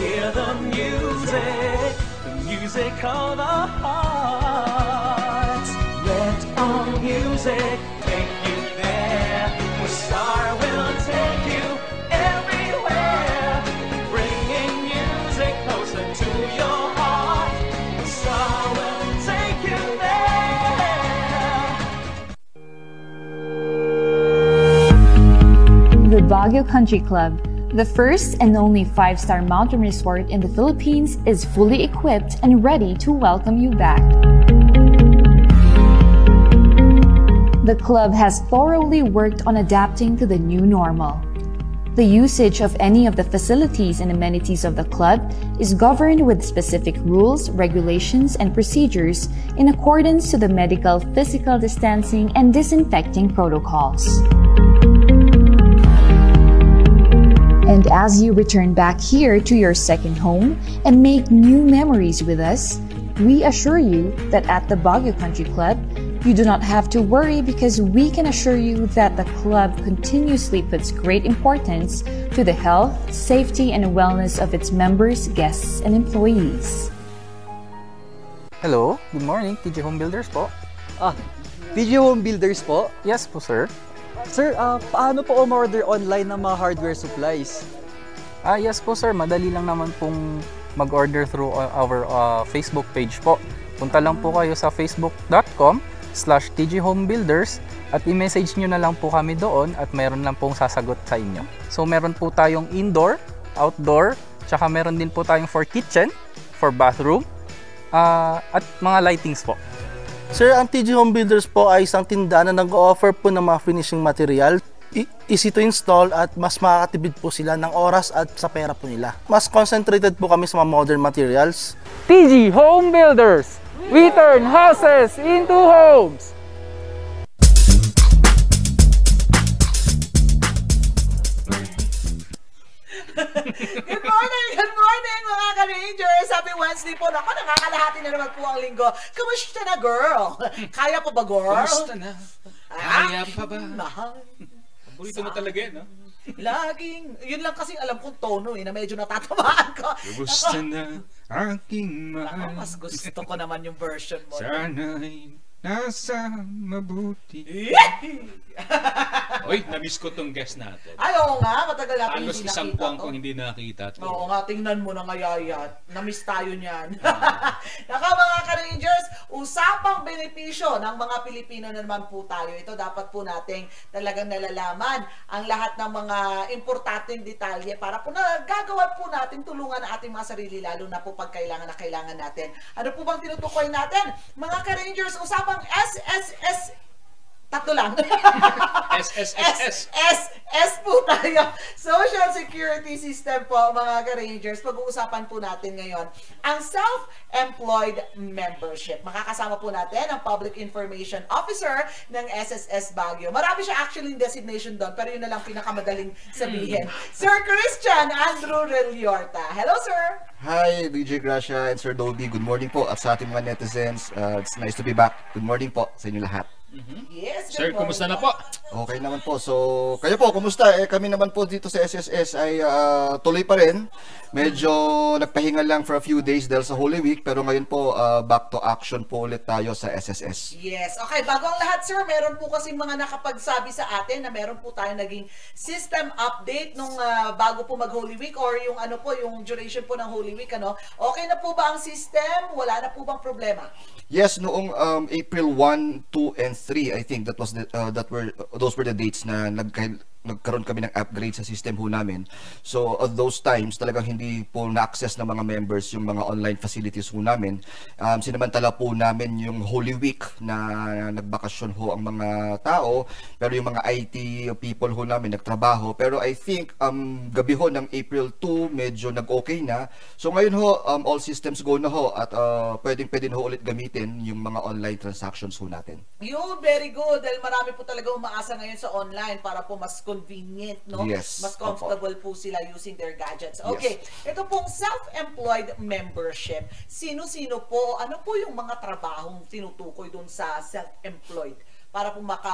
Hear the music, the music of our hearts. Let our music take you there. The star will take you everywhere. Bringing music closer to your heart. The star will take you there. The Baguio Country Club the first and only five star mountain resort in the Philippines, is fully equipped and ready to welcome you back. The club has thoroughly worked on adapting to the new normal. The usage of any of the facilities and amenities of the club is governed with specific rules, regulations, and procedures in accordance to the medical, physical distancing, and disinfecting protocols. And as you return back here to your second home and make new memories with us, we assure you that at the Baguio Country Club, you do not have to worry because we can assure you that the club continuously puts great importance to the health, safety, and wellness of its members, guests, and employees. Hello, good morning, TJ Home Builders po. Ah, Video Home Builders po. Yes po sir. Sir, ah, paano po umorder online ng mga hardware supplies? Ah, yes po sir, madali lang naman pong mag-order through uh, our uh, Facebook page po. Punta lang po kayo sa facebook.com slash tghomebuilders at i-message nyo na lang po kami doon at meron lang pong sasagot sa inyo. So meron po tayong indoor, outdoor, tsaka meron din po tayong for kitchen, for bathroom, ah, at mga lightings po. Sir, ang TG Home Builders po ay isang tindahan na nag-offer po ng mga finishing material. I- easy to install at mas makakatibid po sila ng oras at sa pera po nila. Mas concentrated po kami sa mga modern materials. TG Home Builders! We turn houses into homes! Good morning! Good morning mga ka-Rangers! Happy Wednesday po. Naku, nakakalahati na naman po ang linggo. Kamusta na, girl? Kaya pa ba, girl? Kamusta na? Kaya pa ba? Mahal. Paborito mo talaga eh, no? Laging, yun lang kasi alam kong tono eh, na medyo natatamaan ko. Kamusta na aking Ako, mahal? mas gusto ko naman yung version mo. Sana'y nasa mabuti. Uy, namiss ko tong guest natin. Ay, oo nga, matagal natin Halos hindi isang nakita buwan to. kong hindi nakita to. Oo nga, tingnan mo na kaya yan. Namiss tayo niyan. Ah. Naka mga ka-Rangers, usapang benepisyo ng mga Pilipino na naman po tayo. Ito dapat po nating talagang nalalaman ang lahat ng mga importanteng detalye para po na gagawa po natin tulungan ang ating mga sarili lalo na po pag kailangan na kailangan natin. Ano po bang tinutukoy natin? Mga ka-Rangers, usapang SSS Tatlo lang. S, S, S, S. S, S po tayo. Social Security System po, mga ka-Rangers. Pag-uusapan po natin ngayon ang Self-Employed Membership. Makakasama po natin ang Public Information Officer ng SSS Baguio. Marami siya actually yung designation doon, pero yun na lang pinakamadaling sabihin. Sir Christian Andrew Reliorta. Hello, sir! Hi, DJ Gracia and Sir Dolby. Good morning po at sa ating mga netizens. Uh, it's nice to be back. Good morning po sa inyo lahat. Yes, Sir, good morning kumusta na po? Okay naman po. So, kayo po, kumusta? Eh, kami naman po dito sa SSS ay ah, tuloy pa rin. Medyo nagpahinga lang for a few days dahil sa Holy Week. Pero ngayon po, ah, back to action po ulit tayo sa SSS. Yes. Okay, bago ang lahat, sir, meron po kasi mga nakapagsabi sa atin na meron po tayo naging system update nung ah, bago po mag-Holy Week or yung ano po, yung duration po ng Holy Week, ano. Okay na po ba ang system? Wala na po bang problema? Yes, noong um, April 1, 2, and 3, I think that was the, uh, that were those were the dates na nagka, nagkaroon kami ng upgrade sa system ho namin. So, at those times, talagang hindi po na-access ng mga members yung mga online facilities ho namin. Um, sinamantala po namin yung Holy Week na nagbakasyon ho ang mga tao, pero yung mga IT people ho namin nagtrabaho. Pero I think um, gabi ho ng April 2, medyo nag-okay na. So ngayon ho, um, all systems go na ho at uh, pwedeng pwede na ho ulit gamitin yung mga online transactions ho natin. Yun, very good. Dahil marami po talaga umaasa ngayon sa online para po mas convenient, no? Yes. Mas comfortable po sila using their gadgets. Yes. Okay, ito pong self-employed membership. Sino-sino po, ano po yung mga trabahong tinutukoy dun sa self-employed para po maka,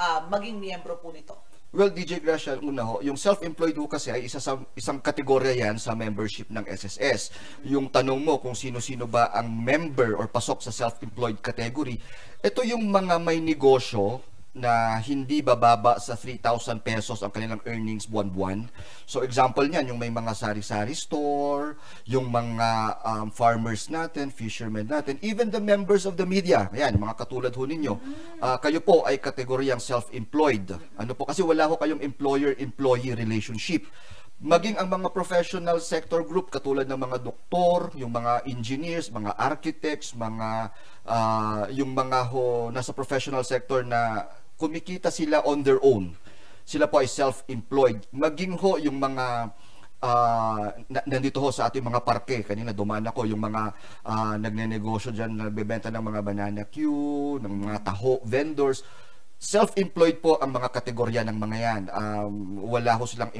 ah, maging miyembro po nito? Well, DJ Gracia, una ho, yung self-employed ho kasi ay isa sa, isang kategorya yan sa membership ng SSS. Yung tanong mo kung sino-sino ba ang member or pasok sa self-employed category, ito yung mga may negosyo na hindi bababa sa 3,000 pesos ang kanilang earnings buwan-buwan. So example niyan, yung may mga sari-sari store, yung mga um, farmers natin, fishermen natin, even the members of the media. Ayan, mga katulad ho ninyo. Ah, kayo po ay kategoryang self-employed. Ano po kasi wala ho kayong employer-employee relationship maging ang mga professional sector group katulad ng mga doktor, yung mga engineers, mga architects, mga ah, yung mga ho nasa professional sector na kumikita sila on their own. Sila po ay self-employed. Maging ho yung mga na- nandito ho sa ating mga parke. Kanina dumaan ako yung mga ah, nagnenegosyo dyan, nagbebenta ng mga banana queue, ng mga taho, vendors. Self-employed po ang mga kategorya ng mga yan. Um, wala ho silang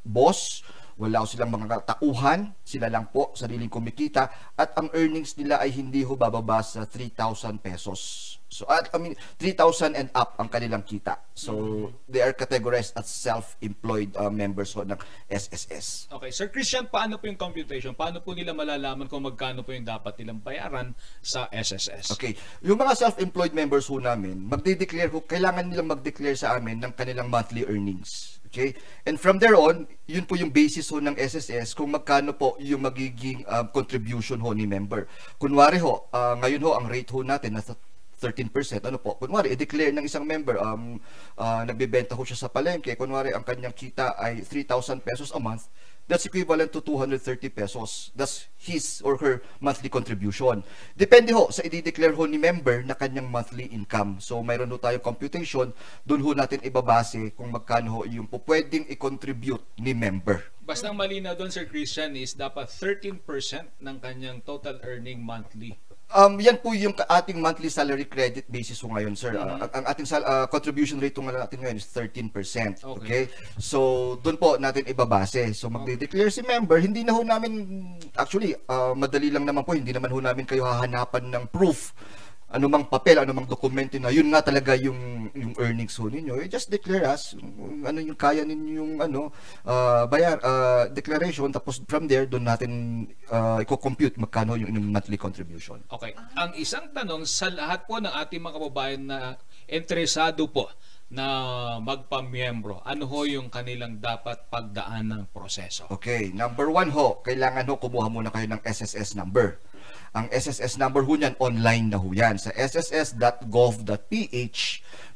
boss, wala silang mga tauhan, sila lang po, sariling kumikita, at ang earnings nila ay hindi ho bababa sa 3,000 pesos. So, at, I mean, 3,000 and up ang kanilang kita. So, they are categorized as self-employed uh, members ho ng SSS. Okay, Sir Christian, paano po yung computation? Paano po nila malalaman kung magkano po yung dapat nilang bayaran sa SSS? Okay. Yung mga self-employed members ho namin, magde-declare ho, kailangan nilang mag-declare sa amin ng kanilang monthly earnings. Okay? And from there on, yun po yung basis ho ng SSS kung magkano po yung magiging um, contribution ho ni member. Kunwari ho, ah, ngayon ho, ang rate ho natin nasa 13%. Ano po? Kunwari, i-declare ng isang member, um, ah, nagbebenta ho siya sa palengke. Kunwari, ang kanyang kita ay 3,000 pesos a month. That's equivalent to 230 pesos. That's his or her monthly contribution. Depende ho sa i-declare ho ni member na kanyang monthly income. So, mayroon ho tayong computation. Doon ho natin ibabase kung magkano ho yung po pwedeng i-contribute ni member. Basta malinaw doon, Sir Christian, is dapat 13% ng kanyang total earning monthly. Um, yan po yung ating monthly salary credit basis ho ngayon, sir. Uh, ang- ating sal- uh, contribution rate nga natin ngayon is 13%. Okay? Okay. So, doon po natin ibabase. So, magde-declare si member, hindi na ho namin, actually, uh, madali lang naman po, hindi naman ho namin kayo hahanapan ng proof anumang papel, anumang dokumento na yun nga talaga yung yung earnings ho ninyo. You just declare us kung ano yung kaya ninyong ano uh, bayar uh, declaration tapos from there doon natin uh, i-compute magkano yung inyong monthly contribution. Okay. Ang isang tanong sa lahat po ng ating mga kababayan na interesado po na magpamiyembro, ano ho yung kanilang dapat pagdaan ng proseso? Okay, number one ho, kailangan ho kumuha muna kayo ng SSS number. Ang SSS number ho niyan, online na ho yan. Sa sss.gov.ph,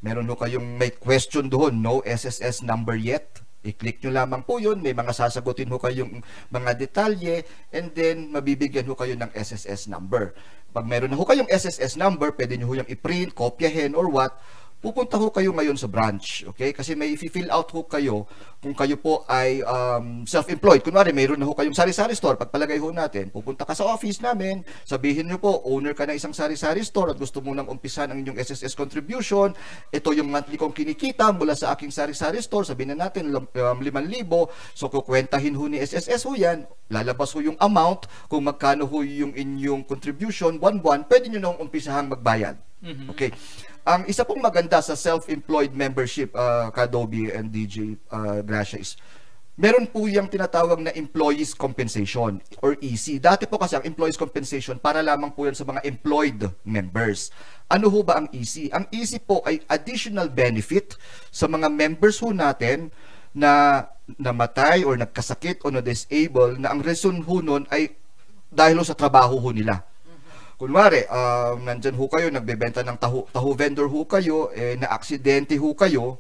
meron ho kayong may question doon, no SSS number yet? I-click nyo lamang po yun, may mga sasagutin ho kayong mga detalye, and then mabibigyan ho kayo ng SSS number. Pag meron na ho kayong SSS number, pwede nyo ho yung i-print, kopyahin, or what, pupunta ho kayo ngayon sa branch, okay? Kasi may i-fill out ho kayo kung kayo po ay um, self-employed. Kunwari, mayroon na ho kayong sari-sari store. Pagpalagay ho natin, pupunta ka sa office namin, sabihin nyo po, owner ka ng isang sari-sari store at gusto mo nang umpisan ang inyong SSS contribution. Ito yung monthly kong kinikita mula sa aking sari-sari store. Sabihin na natin, um, 5,000. So, kukwentahin ho ni SSS ho yan. Lalabas ho yung amount kung magkano ho yung inyong contribution buwan-buwan. Pwede nyo nang umpisahang magbayad. Okay. Ang isa pong maganda sa self-employed membership, uh, Kadobi and DJ uh, Gracia is, meron po yung tinatawag na employees compensation or EC. Dati po kasi ang employees compensation para lamang po yan sa mga employed members. Ano ho ba ang EC? Ang EC po ay additional benefit sa mga members ho natin na namatay or nagkasakit o na-disable na ang reason ho nun ay dahil sa trabaho ho nila. Kunwari, um, nandyan ho kayo, nagbebenta ng taho, taho vendor ho kayo, eh, na aksidente ho kayo,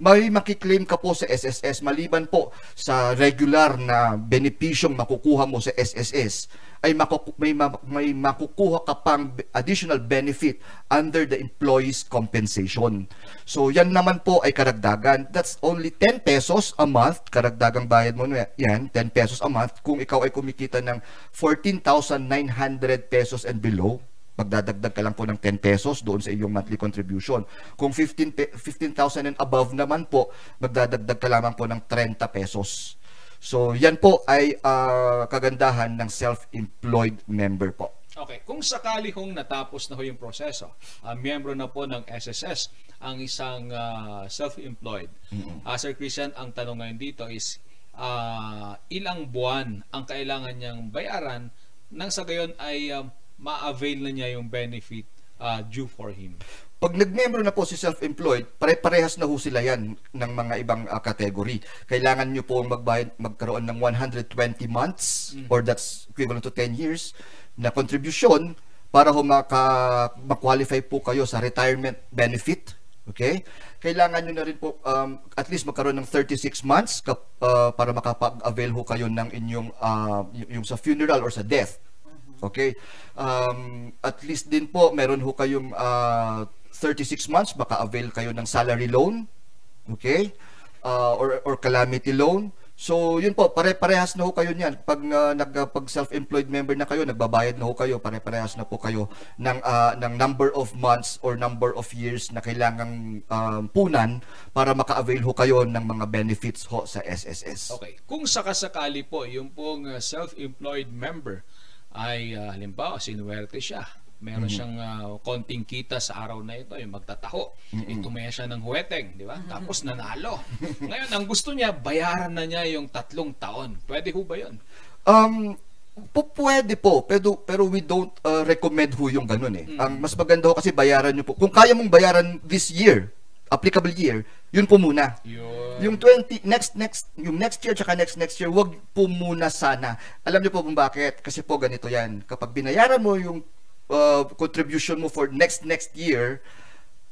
may makiklaim ka po sa SSS maliban po sa regular na benepisyong makukuha mo sa SSS ay makuku- may, ma- may makukuha ka pang additional benefit under the employee's compensation. So yan naman po ay karagdagan. That's only 10 pesos a month. Karagdagang bayad mo yan, 10 pesos a month. Kung ikaw ay kumikita ng 14,900 pesos and below, magdadagdag ka lang po ng 10 pesos doon sa iyong monthly contribution. Kung 15 pe- 15,000 and above naman po, magdadagdag ka lamang po ng 30 pesos. So, yan po ay ah, kagandahan ng self-employed member po. Okay, kung sakali hong natapos na ho yung proseso, uh, miyembro na po ng SSS ang isang ah, self-employed. Ah, Sir Christian, ang tanong ngayon dito is ah, ilang buwan ang kailangan niyang bayaran nang sa gayon ay ah, ma-avail na niya yung benefit ah, due for him. Pag nag-member na po si self-employed, pare-parehas na ho sila yan ng mga ibang ah, category. Kailangan nyo po magbayad, magkaroon ng 120 months or that's equivalent to 10 years na contribution para ho maka, ma-qualify po kayo sa retirement benefit. Okay? Kailangan nyo na rin po um, at least magkaroon ng 36 months kap, ah, para makapag-avail ho kayo ng inyong y- yung sa funeral or sa death. Okay? Um, at least din po, meron ho kayong ah, 36 months, maka-avail kayo ng salary loan. Okay? Ah, or, or calamity loan. So, yun po, pare-parehas na ho kayo niyan. Pag, ah, nag, pag self-employed member na kayo, nagbabayad na ho kayo, pare-parehas na po kayo ng, ah, ng number of months or number of years na kailangang um, punan para maka-avail ho kayo ng mga benefits ho sa SSS. Okay. Kung sakasakali po, yung pong uh, self-employed member ay uh, halimbawa sinuwerte siya. Meron Mhm. siyang uh, konting kita sa araw na ito, yung magtataho. Mhm. Itumaya siya ng huweteng, di ba? Tapos nanalo. Ngayon, ang gusto niya, bayaran na niya yung tatlong taon. Pwede ho ba yun? Um, po, pwede po, pero, pero we don't uh, recommend ho yung ganun eh. Ang mas maganda ho kasi bayaran nyo po. Kung kaya mong bayaran this year, applicable year, yun po muna. Yung 20, next, next, yung next year tsaka next, next year, wag po muna sana. Alam niyo po kung bakit? Kasi po ganito yan. Kapag binayaran mo yung uh, contribution mo for next, next year,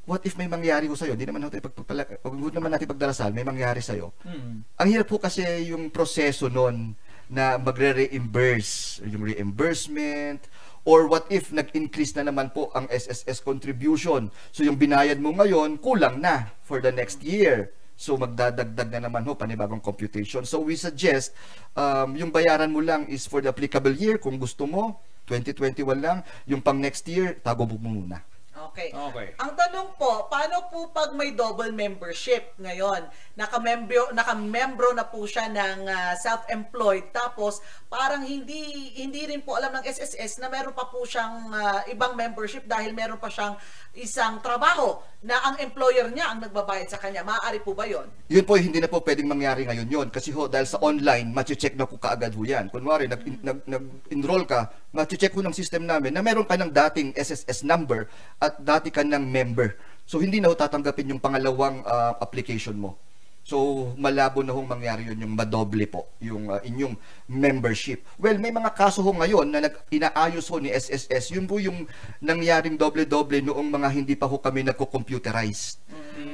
what if may mangyari ho sa'yo? Di naman natin pagpapala, huwag naman natin pagdarasal, may mangyari sa'yo. Hmm. Ang hirap po kasi yung proseso nun na magre-reimburse, yung reimbursement, or what if nag-increase na naman po ang SSS contribution. So yung binayad mo ngayon, kulang na for the next year. So magdadagdag na naman ho panibagong computation. So we suggest um, yung bayaran mo lang is for the applicable year kung gusto mo 2021 lang, yung pang next year tago mo muna. Okay. Okay. Ang tanong po, paano po pag may double membership ngayon? Nakamembro, nakamembro na po siya ng ah, self-employed tapos parang hindi hindi rin po alam ng SSS na meron pa po siyang ah, ibang membership dahil meron pa siyang isang trabaho na ang employer niya ang nagbabayad sa kanya. Maaari po ba 'yon? Yun po, hindi na po pwedeng mangyari ngayon yun. Kasi ho, dahil sa online, check na po kaagad ho yan. Kunwari, nag, nag, nag-enroll ka, check ho ng system namin na meron ka ng dating SSS number at dati ka ng member. So, hindi na ho tatanggapin yung pangalawang ah, application mo. So, malabo na hong mangyari yun, yung madoble po, yung ah, inyong membership. Well, may mga kaso ho ngayon na nag, inaayos ho ni SSS. Yun po yung nangyaring doble-doble noong mga hindi pa ho kami nagko-computerized.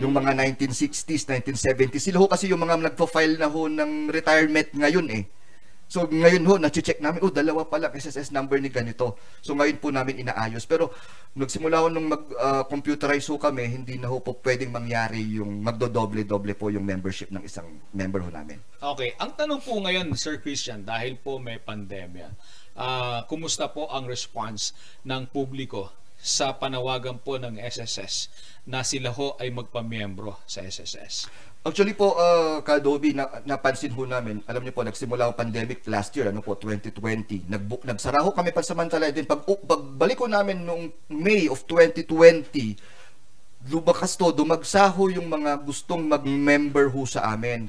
Yung mga 1960s, 1970s. Sila ho kasi yung mga nagpo-file na ho ng retirement ngayon eh. So ngayon ho, na-check namin, oh dalawa pala SSS number ni ganito. So ngayon po namin inaayos. Pero nagsimula ho nung mag-computerize ho kami, hindi na ho po pwedeng mangyari yung magdo-doble-doble po yung membership ng isang member ho namin. Okay, ang tanong po ngayon, Sir Christian, dahil po may pandemya, ah, kumusta po ang response ng publiko sa panawagan po ng SSS na sila ho ay magpamiyembro sa SSS? Actually po, uh, Kadobi, na, napansin ho namin, alam niyo po, nagsimula ang pandemic last year, ano po, 2020. Nagbook, nagsara ho kami pansamantala. Then pag, pagbalik ko namin noong May of 2020, lumakas to, dumagsa ho yung mga gustong mag-member ho sa amin.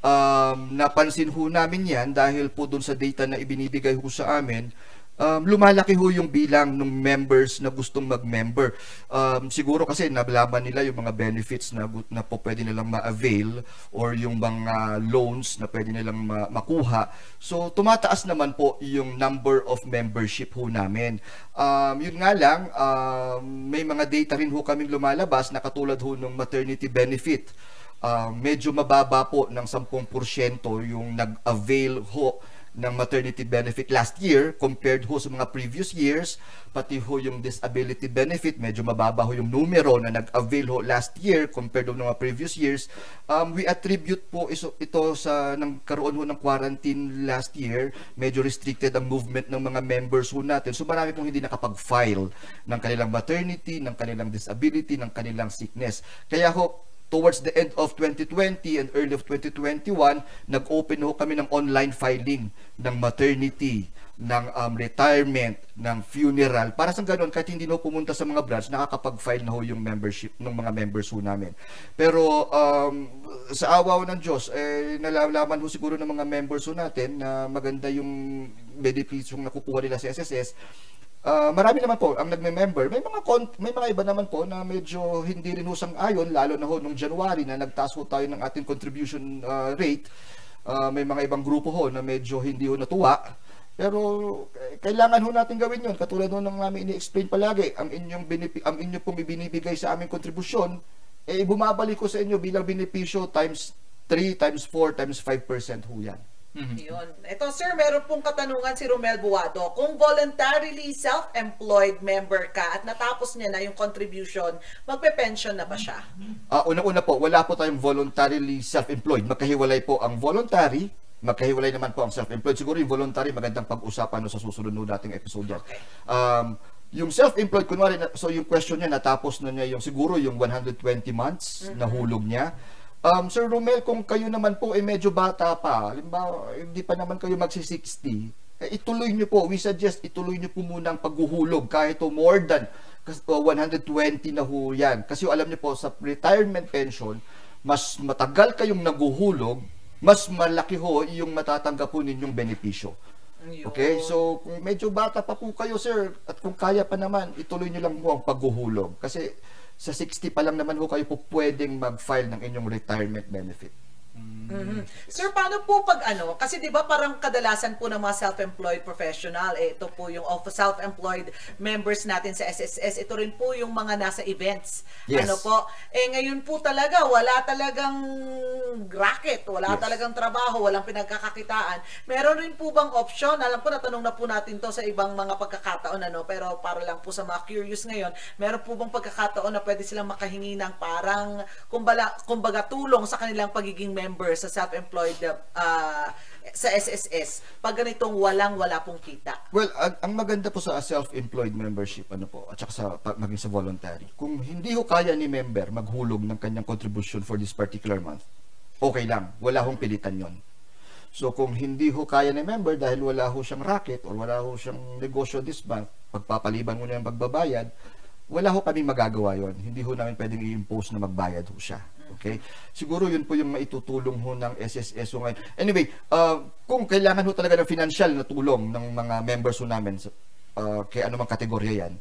Um, napansin ho namin yan dahil po dun sa data na ibinibigay ho sa amin, um, lumalaki ho yung bilang ng members na gustong mag-member. Um, siguro kasi nablaban nila yung mga benefits na, na po pwede nilang ma-avail or yung mga loans na pwede nilang ma- makuha. So, tumataas naman po yung number of membership ho namin. Um, yun nga lang, um, may mga data rin ho kaming lumalabas na katulad ho ng maternity benefit uh, medyo mababa po ng 10% yung nag-avail ho ng maternity benefit last year compared ho sa mga previous years pati ho yung disability benefit medyo mababa ho yung numero na nag-avail ho last year compared ho ng mga previous years. Um, we attribute po iso, ito sa nang karoon ho ng quarantine last year medyo restricted ang movement ng mga members ho natin. So marami pong hindi nakapag-file ng kanilang maternity ng kanilang disability ng kanilang sickness. Kaya ho towards the end of 2020 and early of 2021, nag-open ho kami ng online filing ng maternity, ng um, retirement, ng funeral. Para sa ganun, kahit hindi na pumunta sa mga branch, nakakapag-file na ho yung membership ng mga members ho namin. Pero um, sa awa ho ng Diyos, eh, nalalaman ho siguro ng mga members ho natin na maganda yung beneficyong nakukuha nila sa SSS Ah, marami naman po ang nagme-member. May mga may mga iba naman po na medyo hindi rin husang ayon lalo na ho nung January na nagtaas ho tayo ng ating contribution ah, rate. Ah, may mga ibang grupo ho na medyo hindi ho natuwa. Pero eh, kailangan ho natin gawin 'yon katulad ho ng namin ini-explain palagi ang inyong benepi- ang inyo pong ibinibigay sa aming kontribusyon eh bumabalik ko sa inyo bilang benepisyo times 3 times 4 times 5% ho yan. Yun. Ito sir, meron pong katanungan si Romel Buado. Kung voluntarily self-employed member ka at natapos niya na yung contribution, magpe-pension na ba siya? Ah, unang-una po, wala po tayong voluntarily self-employed. Magkahiwalay po ang voluntary, magkahiwalay naman po ang self-employed. Siguro yung voluntary, magandang pag-usapan no, sa susunod no nating episode yan. Um, yung self-employed, kunwari, so yung question niya, natapos na niya yung siguro yung 120 months na hulog niya. Um, Sir Romel, kung kayo naman po ay medyo bata pa, halimbawa, hindi pa naman kayo magsi-60, eh, ituloy niyo po, we suggest ituloy niyo po muna ang paghuhulog kahit to more than kas- uh, 120 na ho yan. Kasi alam niyo po, sa retirement pension, mas matagal kayong naguhulog, mas malaki ho yung matatanggap po ninyong benepisyo. Okay? So, kung medyo bata pa po kayo, sir, at kung kaya pa naman, ituloy nyo lang po ang paghuhulog. Kasi sa 60 pa lang naman ho kayo po pwedeng mag-file ng inyong retirement benefit. Mhm. Sir, paano po pag ano? Kasi 'di ba parang kadalasan po ng mga self-employed professional, eh, ito po yung of self-employed members natin sa SSS, ito rin po yung mga nasa events. Yes. Ano po? Eh ngayon po talaga wala talagang racket, wala Yes. talagang trabaho, walang pinagkakakitaan. Meron rin po bang option? Alam ko natanong na po natin 'to sa ibang mga pagkakataon ano, pero para lang po sa mga curious ngayon, meron po bang pagkakataon na pwede silang makahingi ng parang kumbala, kumbaga tulong sa kanilang pagiging member sa self-employed uh, sa SSS pag ganitong walang-wala pong kita? Well, ang, ang maganda po sa self-employed membership, ano po, at saka sa, pa- maging sa voluntary, kung hindi ho kaya ni member maghulog ng kanyang contribution for this particular month, okay lang. Wala hong pilitan yon. So kung hindi ho kaya ni member dahil wala ho siyang racket or wala ho siyang negosyo this month, pagpapaliban mo na yung pagbabayad, wala ho kami magagawa yon. Hindi ho namin pwedeng i-impose na magbayad ho siya. Okay? Siguro yun po yung maitutulong ho ng SSS ho ngayon. Anyway, uh, kung kailangan ho talaga ng financial na tulong ng mga members ho namin uh, kay anumang kategorya yan,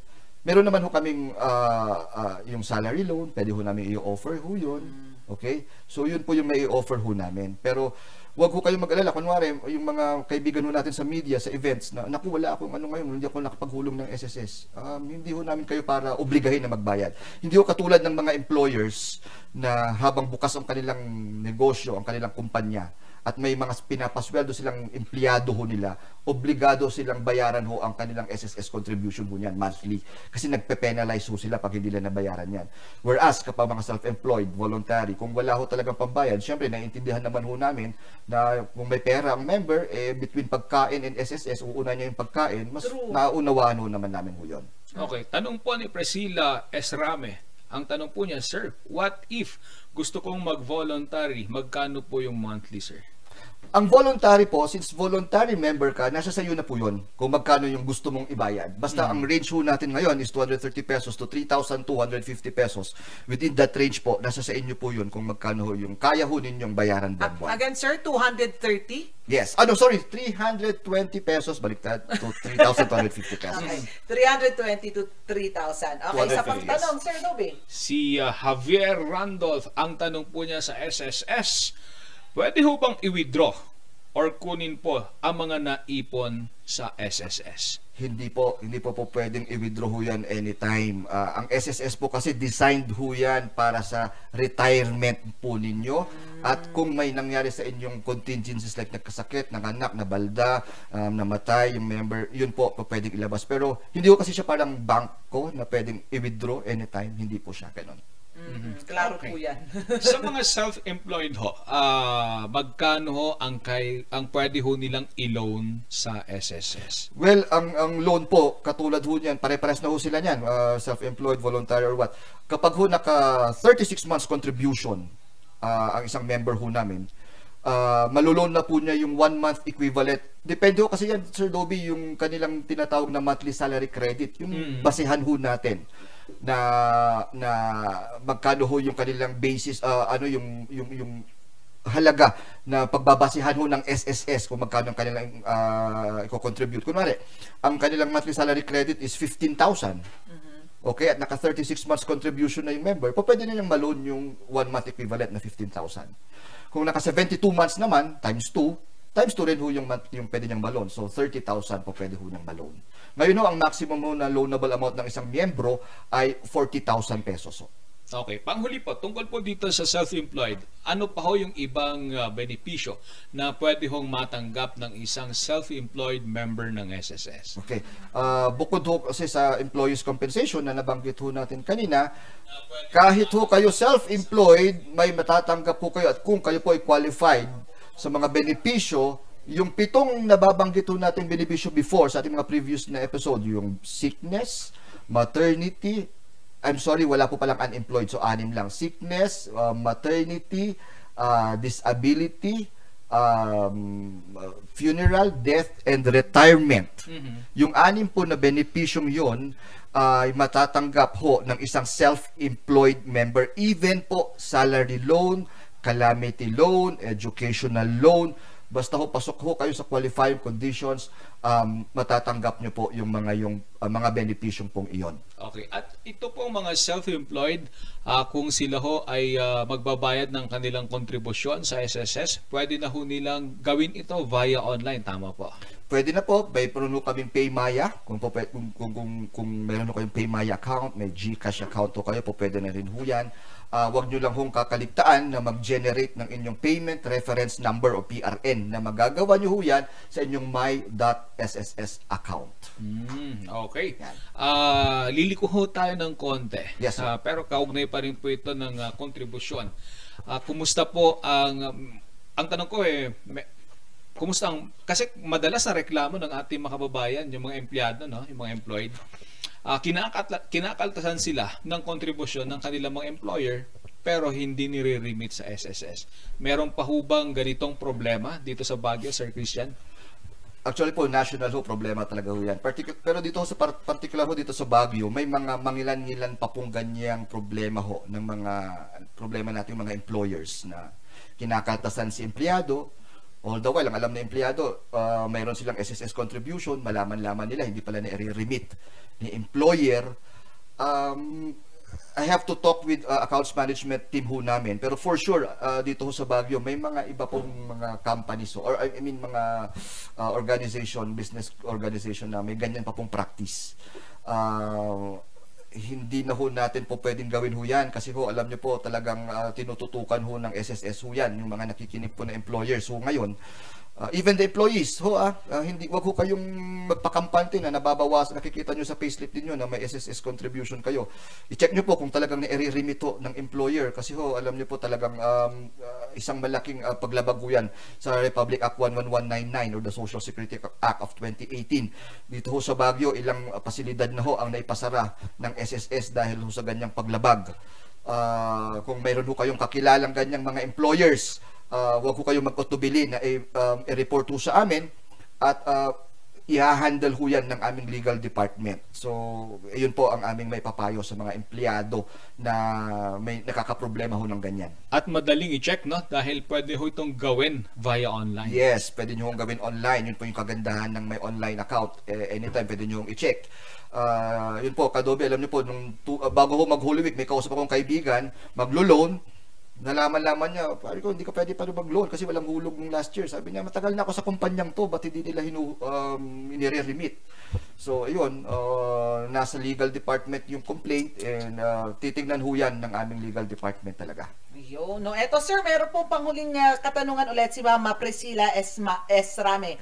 meron naman ho kaming uh, uh, yung salary loan, pwede ho namin i-offer ho yun. Okay? So yun po yung may offer ho namin. Pero wag ho kayong mag-alala. Kunwari, yung mga kaibigan natin sa media, sa events, na naku, wala akong ano ngayon, hindi ako nakapaghulong ng SSS. Um, hindi ho namin kayo para obligahin na magbayad. Hindi ho katulad ng mga employers na habang bukas ang kanilang negosyo, ang kanilang kumpanya, at may mga pinapasweldo silang empleyado ho nila, obligado silang bayaran ho ang kanilang SSS contribution ho niyan monthly. Kasi nagpe-penalize ho sila pag hindi nila nabayaran yan. Whereas kapag mga self-employed, voluntary, kung wala ho talagang pambayad, syempre naiintindihan naman ho namin na kung may pera ang member, eh between pagkain and SSS, uuna niya yung pagkain, mas True. naunawaan ho naman namin ho yun. Okay, tanong po ni Priscilla Esrame. Ang tanong po niya, Sir, what if gusto kong mag-voluntary, magkano po yung monthly, sir? Ang voluntary po, since voluntary member ka, nasa sa iyo na po yun kung magkano yung gusto mong ibayad. Basta ang range ho natin ngayon is 230 pesos to 3,250 pesos. Within that range po, nasa sa inyo po yun kung magkano ho yung kaya ho ninyong bayaran Ah, buwan-buwan. Again, sir, 230? Yes. Ano, sorry, 320 pesos, baliktad, to 3,250 pesos. Okay. 320 to 3,000. Okay, sa 250, pagtanong, Sir Nobe. Si uh, Javier Randolph, ang tanong po niya sa SSS, pwede ho bang i-withdraw or kunin po ang mga naipon sa SSS? Hindi po, hindi po po pwedeng i-withdraw ho yan anytime. Ah, ang SSS po kasi designed ho yan para sa retirement po ninyo. At kung may nangyari sa inyong contingencies like nagkasakit, nanganak, nabalda, um, namatay, yung member, yun po po pwedeng ilabas. Pero hindi ko kasi siya parang banko na pwedeng i-withdraw anytime. Hindi po siya ganun. Mhm, Klaro Okay. po yan. sa mga self-employed ho, ah, magkano ho ang, kay, ang pwede ho nilang i-loan sa SSS? Well, ang ang loan po, katulad ho niyan, pare-pares na ho sila niyan, uh, self-employed, voluntary or what. Kapag ho naka 36 months contribution uh, ang isang member ho namin, uh, malulon na po niya yung one month equivalent. Depende ho kasi yan, Sir Dobby, yung kanilang tinatawag na monthly salary credit, yung Mm. basehan ho natin na na magkano ho yung kanilang basis uh, ano yung yung yung halaga na pagbabasihan ho ng SSS kung magkano ang kanilang uh, i-contribute. Kunwari, ang kanilang monthly salary credit is 15,000. Okay, at naka 36 months contribution na yung member, po pwede na niyang maloan yung 1 month equivalent na 15,000. Kung naka 72 months naman, times 2, times 2 rin ho yung, yung pwede niyang maloan. So, 30,000 po pwede ho niyang maloan. Ngayon ho, ang maximum ho na loanable amount ng isang miyembro ay 40,000 pesos ho. Okay, panghuli po, tungkol po dito sa self-employed, ano pa ho yung ibang uh, benepisyo na pwede hong matanggap ng isang self-employed member ng SSS? Okay. Uh, bukod ho kasi sa employees compensation na nabanggit ho natin kanina, kahit ho kayo self-employed, may matatanggap po kayo at kung kayo po ay qualified sa mga benepisyo, yung pitong nababanggit ho natin benepisyo before sa ating mga previous na episode, yung sickness, maternity, I'm sorry, wala po palang unemployed. So, anim lang. Sickness, uh, maternity, uh, disability, um, funeral, death, and retirement. Mm-hmm. Yung anim po na benepisyong yon ay matatanggap ho ng isang self-employed member. Even po salary loan, calamity loan, educational loan, basta ho pasok ho kayo sa qualifying conditions, um, matatanggap nyo po yung mga yung uh, mga benepisyong pong iyon. Okay. At ito po mga self-employed, uh, kung sila ho ay uh, magbabayad ng kanilang kontribusyon sa SSS, pwede na ho nilang gawin ito via online. Tama po. Pwede na po, may puno kaming Paymaya. Kung, po, kung, kung, kung, kung meron ho kayong Paymaya account, may Gcash account ho kayo, po pwede na rin ho yan. Uh, wag nyo lang hong kakaligtaan na mag-generate ng inyong payment reference number o PRN na magagawa nyo ho yan sa inyong my.sss account. Mm, okay. Uh, liliko ho tayo ng konti. Yes, sir. Uh, pero kaugnay pa rin po ito ng uh, kontribusyon. Uh, kumusta po ang... Um, ang tanong ko eh, may, kumusta ang... Kasi madalas na reklamo ng ating mga kababayan, yung mga empleyado, no? yung mga employed, uh, kinakatla, kinakaltasan sila ng kontribusyon ng kanilang mga employer pero hindi nire-remit sa SSS. Meron pa hubang ganitong problema dito sa Baguio, Sir Christian? Actually po, national ho, problema talaga ho yan. Particu- pero dito ho, sa par- particular ho dito sa Baguio, may mga mangilan-ngilan pa pong ganyang problema ho ng mga problema nating mga employers na kinakaltasan si empleyado, All the while, ang alam na empleyado, uh, mayroon silang SSS contribution, malaman-laman nila, hindi pala na-remit ni employer. Um, I have to talk with uh, accounts management team ho namin. Pero for sure, uh, dito ho sa Baguio, may mga iba pong mga companies or I mean mga uh, organization, business organization na may ganyan pa pong practice. Uh, hindi na ho natin po pwedeng gawin ho yan. Kasi ho alam niyo po talagang uh, tinututukan ho ng SSS ho yan yung mga nakikinig po na employers so ngayon Uh, even the employees, ho ah, uh, hindi wag ho kayong magpakampante na nababawas, nakikita nyo sa payslip niyo na may SSS contribution kayo. I-check nyo po kung talagang na-remit ho ng employer kasi ho, alam niyo po talagang um, uh, isang malaking uh, paglabag ho yan sa Republic Act 11199 or the Social Security Act of 2018. Dito ho sa Baguio, ilang uh, pasilidad na ho ang naipasara ng SSS dahil ho sa ganyang paglabag. Uh, kung mayroon ho kayong kakilalang ganyang mga employers, uh, wag ko kayo magkutubili na um, i-report ho sa amin at uh, i-handle ho yan ng aming legal department. So, ayun po ang aming may papayo sa mga empleyado na may nakakaproblema ho ng ganyan. At madaling i-check, no? Dahil pwede ho itong gawin via online. Yes, pwede nyo gawin online. Yun po yung kagandahan ng may online account. Eh, anytime pwede nyo i-check. Uh, yun po, Kadobe, alam nyo po, nung, tu- uh, bago ho mag-Holy Week, may kausap akong kaibigan, maglo-loan, nalaman-laman niya, pare ko, hindi ka pwede pa mag-loan kasi walang hulog ng last year. Sabi niya, matagal na ako sa kumpanyang to, ba't hindi nila hinu, um, inire-remit? So, ayun, uh, nasa legal department yung complaint and uh, titignan ho yan ng aming legal department talaga. Yo, no. Eto sir, meron pong panghuling uh, katanungan ulit si Mama Priscilla Esma Esrame.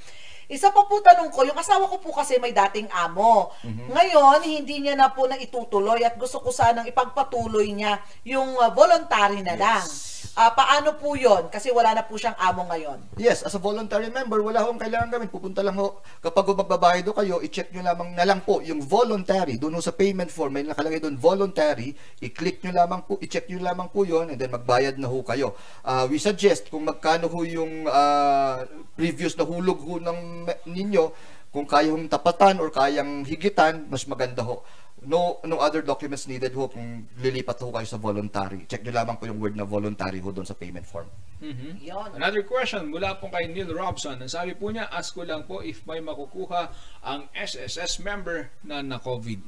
Isa pa po tanong ko, yung asawa ko po kasi may dating amo. Mhm. Ngayon, hindi niya na po na itutuloy at gusto ko sanang ipagpatuloy niya yung uh, voluntary na lang. Ah, paano po yon? Kasi wala na po siyang amo ngayon. Yes, as a voluntary member, wala akong kailangan gawin. Pupunta lang ho, kapag magbabayad kayo, i-check nyo lamang na lang po yung voluntary. Doon sa payment form, may nakalagay doon voluntary. I-click nyo lamang po, i-check nyo lamang po yon and then magbayad na ho kayo. Uh, we suggest kung magkano ho yung uh, previous na hulog ho ng ninyo, kung kaya hong tapatan or kayang higitan, mas maganda ho no no other documents needed ho kung lilipat ho kayo sa voluntary. Check nyo lamang po yung word na voluntary ho doon sa payment form. Mhm. Yun. Another question mula po kay Neil Robson. Ang sabi po niya, ask ko lang po if may makukuha ang SSS member na na-COVID.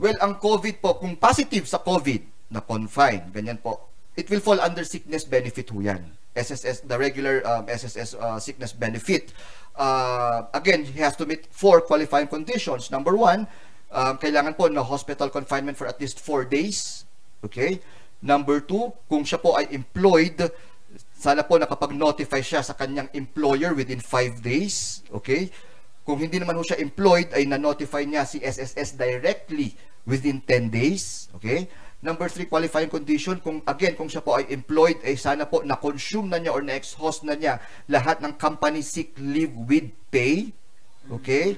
Well, ang COVID po, kung positive sa COVID, na confine, ganyan po, it will fall under sickness benefit ho yan. SSS, the regular um, SSS uh, sickness benefit. Uh, again, he has to meet four qualifying conditions. Number one, um, kailangan po na hospital confinement for at least four days. Okay? Number two, kung siya po ay employed, sana po nakapag-notify siya sa kanyang employer within 5 days. Okay? Kung hindi naman ho siya employed, ay na-notify niya si SSS directly within 10 days. Okay? Number 3, qualifying condition. Kung again, kung siya po ay employed, ay sana po na-consume na niya or na-exhaust na niya lahat ng company sick leave with pay. Okay?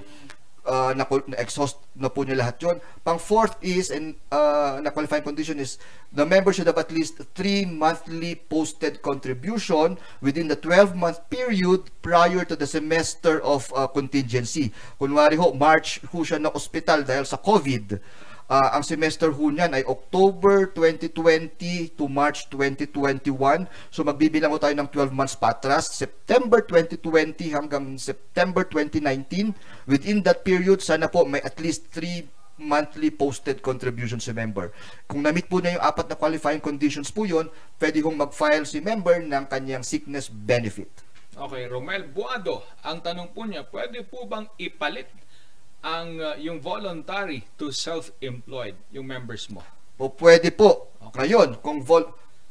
Uh, na, na-exhaust na po niya lahat yon. Pang fourth is, and uh, na qualifying condition is, the member should have at least 3 monthly posted contribution within the 12-month period prior to the semester of uh, contingency. Kunwari ho, March ho siya na ospital dahil sa COVID. Uh, ang semester ho niyan ay October 2020 to March 2021. So magbibilang ho tayo ng 12 months patras, September 2020 hanggang September 2019. Within that period, sana po may at least 3 monthly posted contribution si member. Kung na-meet po niya yung apat na qualifying conditions po yun, pwede hong mag-file si member ng kanyang sickness benefit. Okay, Romel Buado, ang tanong po niya, pwede po bang ipalit ang uh, yung voluntary to self-employed, yung members mo? O pwede po. Ngayon, kung vol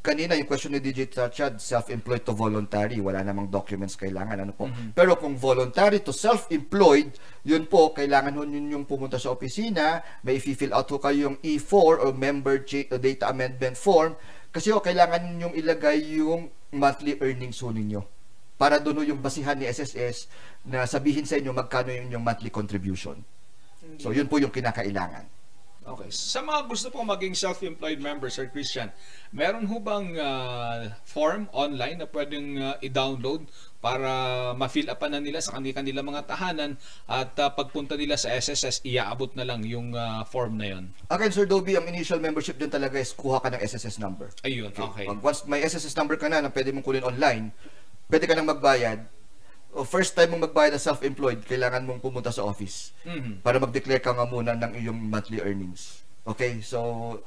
kanina yung question ni DJ Chad, self-employed to voluntary, wala namang documents kailangan, ano po. Pero kung voluntary to self-employed, yun po, kailangan ho yun yung pumunta sa opisina, may i-fill out ho kayo yung E4 o member uh, data amendment form, kasi ho, kailangan yung ilagay yung monthly earnings ho ninyo. Para doon yung basihan ni SSS na sabihin sa inyo magkano yung, yung monthly contribution. So, yun po yung kinakailangan. Okay. Sa mga gusto pong maging self-employed member, Sir Christian, meron ho bang uh, form online na pwedeng uh, i-download para ma-fill up na nila sa kanila mga tahanan at uh, pagpunta nila sa SSS, iaabot na lang yung uh, form na yon. Again, Sir Dobie, ang initial membership din talaga is kuha ka ng SSS number. Ayun, okay. Pag once may SSS number ka na na pwede mong kunin online, pwede ka nang magbayad. O first time mong magbayad na self-employed, kailangan mong pumunta sa office Mhm. para mag-declare ka nga muna ng iyong monthly earnings. Okay? So,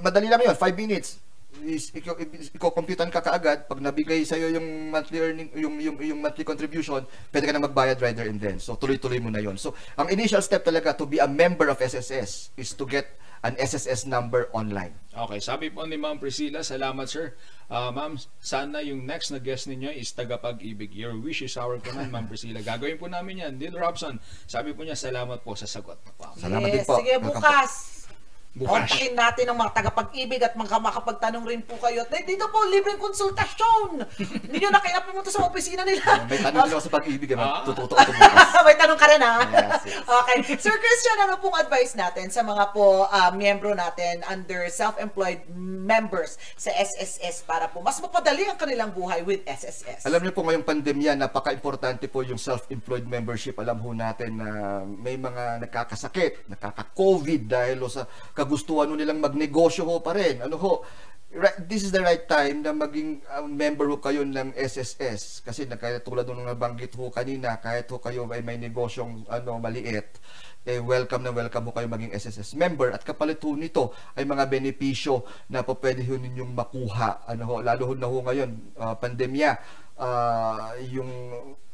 madali lang yun. 5 minutes. Is, ikaw, iko-computean ka kaagad pag nabigay sa iyo yung monthly earning yung yung yung monthly contribution pwede ka na magbayad right there and then so tuloy-tuloy mo na yon so ang initial step talaga to be a member of SSS is to get an SSS number online Okay, sabi po ni Ma'am Priscilla, salamat sir. Ah, ma'am, sana yung next na guest ninyo is tagapag-ibig. Your wish is our command, Ma'am Priscilla. Gagawin po namin yan. Neil Robson, sabi po niya, salamat po sa sagot. Wow. Salamat yes, din po. Sige, Welcome bukas. Kontakin natin ang mga tagapag-ibig at mga makapagtanong rin po kayo. At dito po, libreng konsultasyon. Hindi nyo na kaya pumunta sa opisina nila. may tanong din ako sa pag-ibig eh, Ah. tututo ko May tanong ka rin ha? Yes, yes. Okay. Sir Christian, ano pong advice natin sa mga po ah, miyembro natin under self-employed members sa SSS para po mas mapadali ang kanilang buhay with SSS? Alam niyo po ngayong pandemya, napaka-importante po yung self-employed membership. Alam ho natin na may mga nakakasakit, nakaka-COVID dahil sa kagustuhan ho nilang magnegosyo ho pa rin. Ano ho, right, this is the right time na maging uh, member ho kayo ng SSS. Kasi tulad nung nabanggit ho kanina, kahit ho kayo ay may negosyong ano, maliit, eh, welcome na welcome ho kayo maging SSS member. At kapalit ho nito ay mga benepisyo na po pwede ninyong makuha. Ano ho? Lalo ho na ho ngayon ah, pandemya ah, yung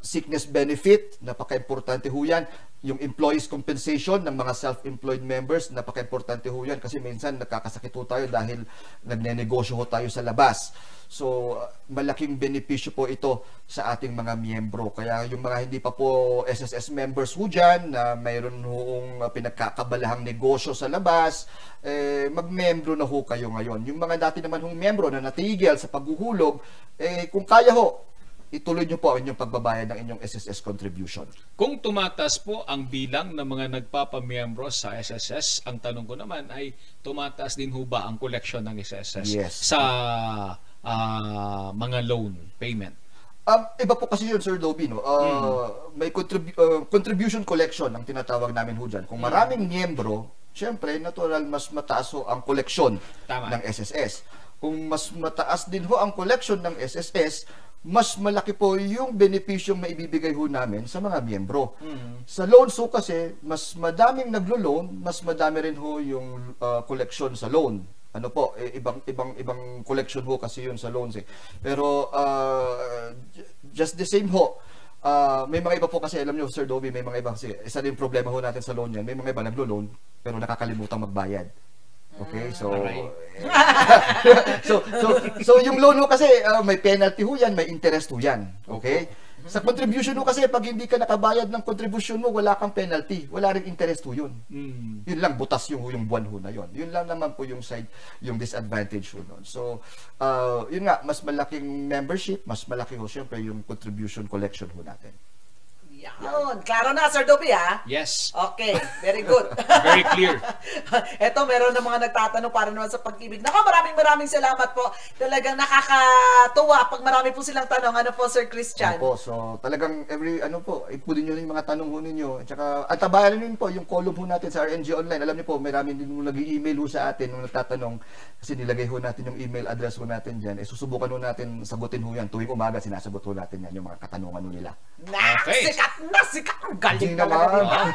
sickness benefit napaka-importante ho yan. Yung employees compensation ng mga self-employed members napaka-importante ho yan kasi minsan nakakasakit ho tayo dahil nagnenegosyo ho tayo sa labas. So malaking benepisyo po ito sa ating mga miyembro. Kaya yung mga hindi pa po SSS members ho dyan na mayroon hoong ah, pinagkakabalahang negosyo sa labas eh, magmembro na ho kayo ngayon. Yung mga dati naman hong miyembro na natigil sa paghuhulog eh, kung kaya ho ituloy nyo po ang inyong pagbabayad ng inyong SSS contribution. Kung tumatas po ang bilang ng mga nagpapamiyembro sa SSS, ang tanong ko naman ay tumatas din ho ba ang collection ng SSS Yes. sa ah, mga loan payment? Um, iba po kasi yun, Sir Dobby, no? Uh, May contribu- uh, contribution collection ang tinatawag namin ho dyan. Kung maraming miyembro, syempre, natural, mas mataas ho ang koleksyon Tama. ng SSS. kung mas mataas din ho ang collection ng SSS, mas malaki po yung benepisyong maibibigay ho namin sa mga miyembro. Sa loans ho kasi, mas madaming naglo-loan, mas madami rin ho yung uh, collection sa loan. Ano po, eh, ibang ibang ibang collection ho kasi yun sa loans eh. Pero uh, just the same ho. Uh, may mga iba po kasi alam nyo Sir Dobby, may mga iba kasi isa din problema ho natin sa loan yan. May mga iba naglo-loan pero nakakalimutan magbayad. Okay, so so so so yung loan ho kasi uh, may penalty ho yan, may interest ho yan. Okay? Sa contribution ho kasi pag hindi ka nakabayad ng contribution mo, wala kang penalty, wala ring interest ho yun. Mm. Yun lang butas yung yung buwan ho na yun. Yun lang naman po yung side yung disadvantage ho nun. So uh, yun nga mas malaking membership, mas malaki ho syempre yung contribution collection ho natin. Yan. Klaro na, Sir Dobby, ha? Yes. Okay, very good. Very clear. Eto, meron na mga nagtatanong para naman sa pag-ibig. Nako, maraming maraming salamat po. Talagang nakakatuwa pag marami po silang tanong. Ano po, Sir Christian? Opo, so talagang every ano po, ipulin nyo yung mga tanong ho ninyo. At saka, at tabayan po yung column ho natin sa RNG Online. Alam niyo po, marami din mo nag-email ho sa atin nung nagtatanong kasi nilagay ho natin yung email address ho natin dyan. Eh, susubukan ho natin sagutin ho yan. Tuwing umaga, sinasagot ho natin yan yung mga katanungan ho nila. Na, Okay. Sikat na, sikat. Ang galing Hindi naman.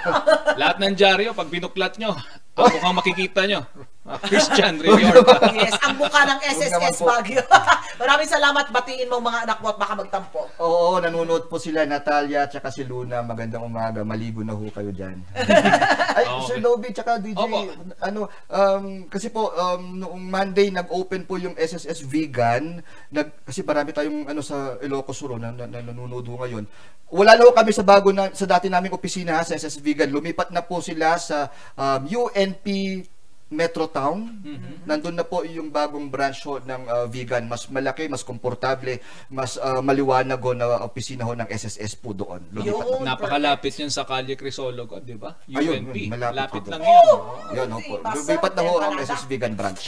Lahat ng dyaryo, pag binuklat nyo, ang mukhang makikita nyo. Christian Revillorta. yes, ang mukha ng SSS. Baguio. maraming salamat. Batiin mo mga anak mo at baka magtampo. Oo, nanonood po sila Natalia at saka si Luna. Magandang umaga. Maligo na ho kayo dyan. Ay, Okay. Sir Lobby, tsaka DJ, Opo. ano, um, kasi po, um, noong Monday, nag-open po yung SSS Vegan. Nag, kasi marami tayong ano, sa Ilocos Sur na, na, na nanonood ho ngayon. Wala na ho kami sa bago na, sa dati naming opisina sa SSS Vegan. Lumipat na po sila sa um, UNP Metro Town. Nandun na po yung bagong branch ho ng uh, vegan. Mas malaki, mas komportable, mas uh, maliwanag ho na opisina ho ng SSS po doon. Yun. Napakalapit yan sa Kalye Crisologo, di ba? Ayun, UNP. malapit Lapit po. lang yan. Yan ho po. Lumipat na ho ang talaga. SS Vegan branch.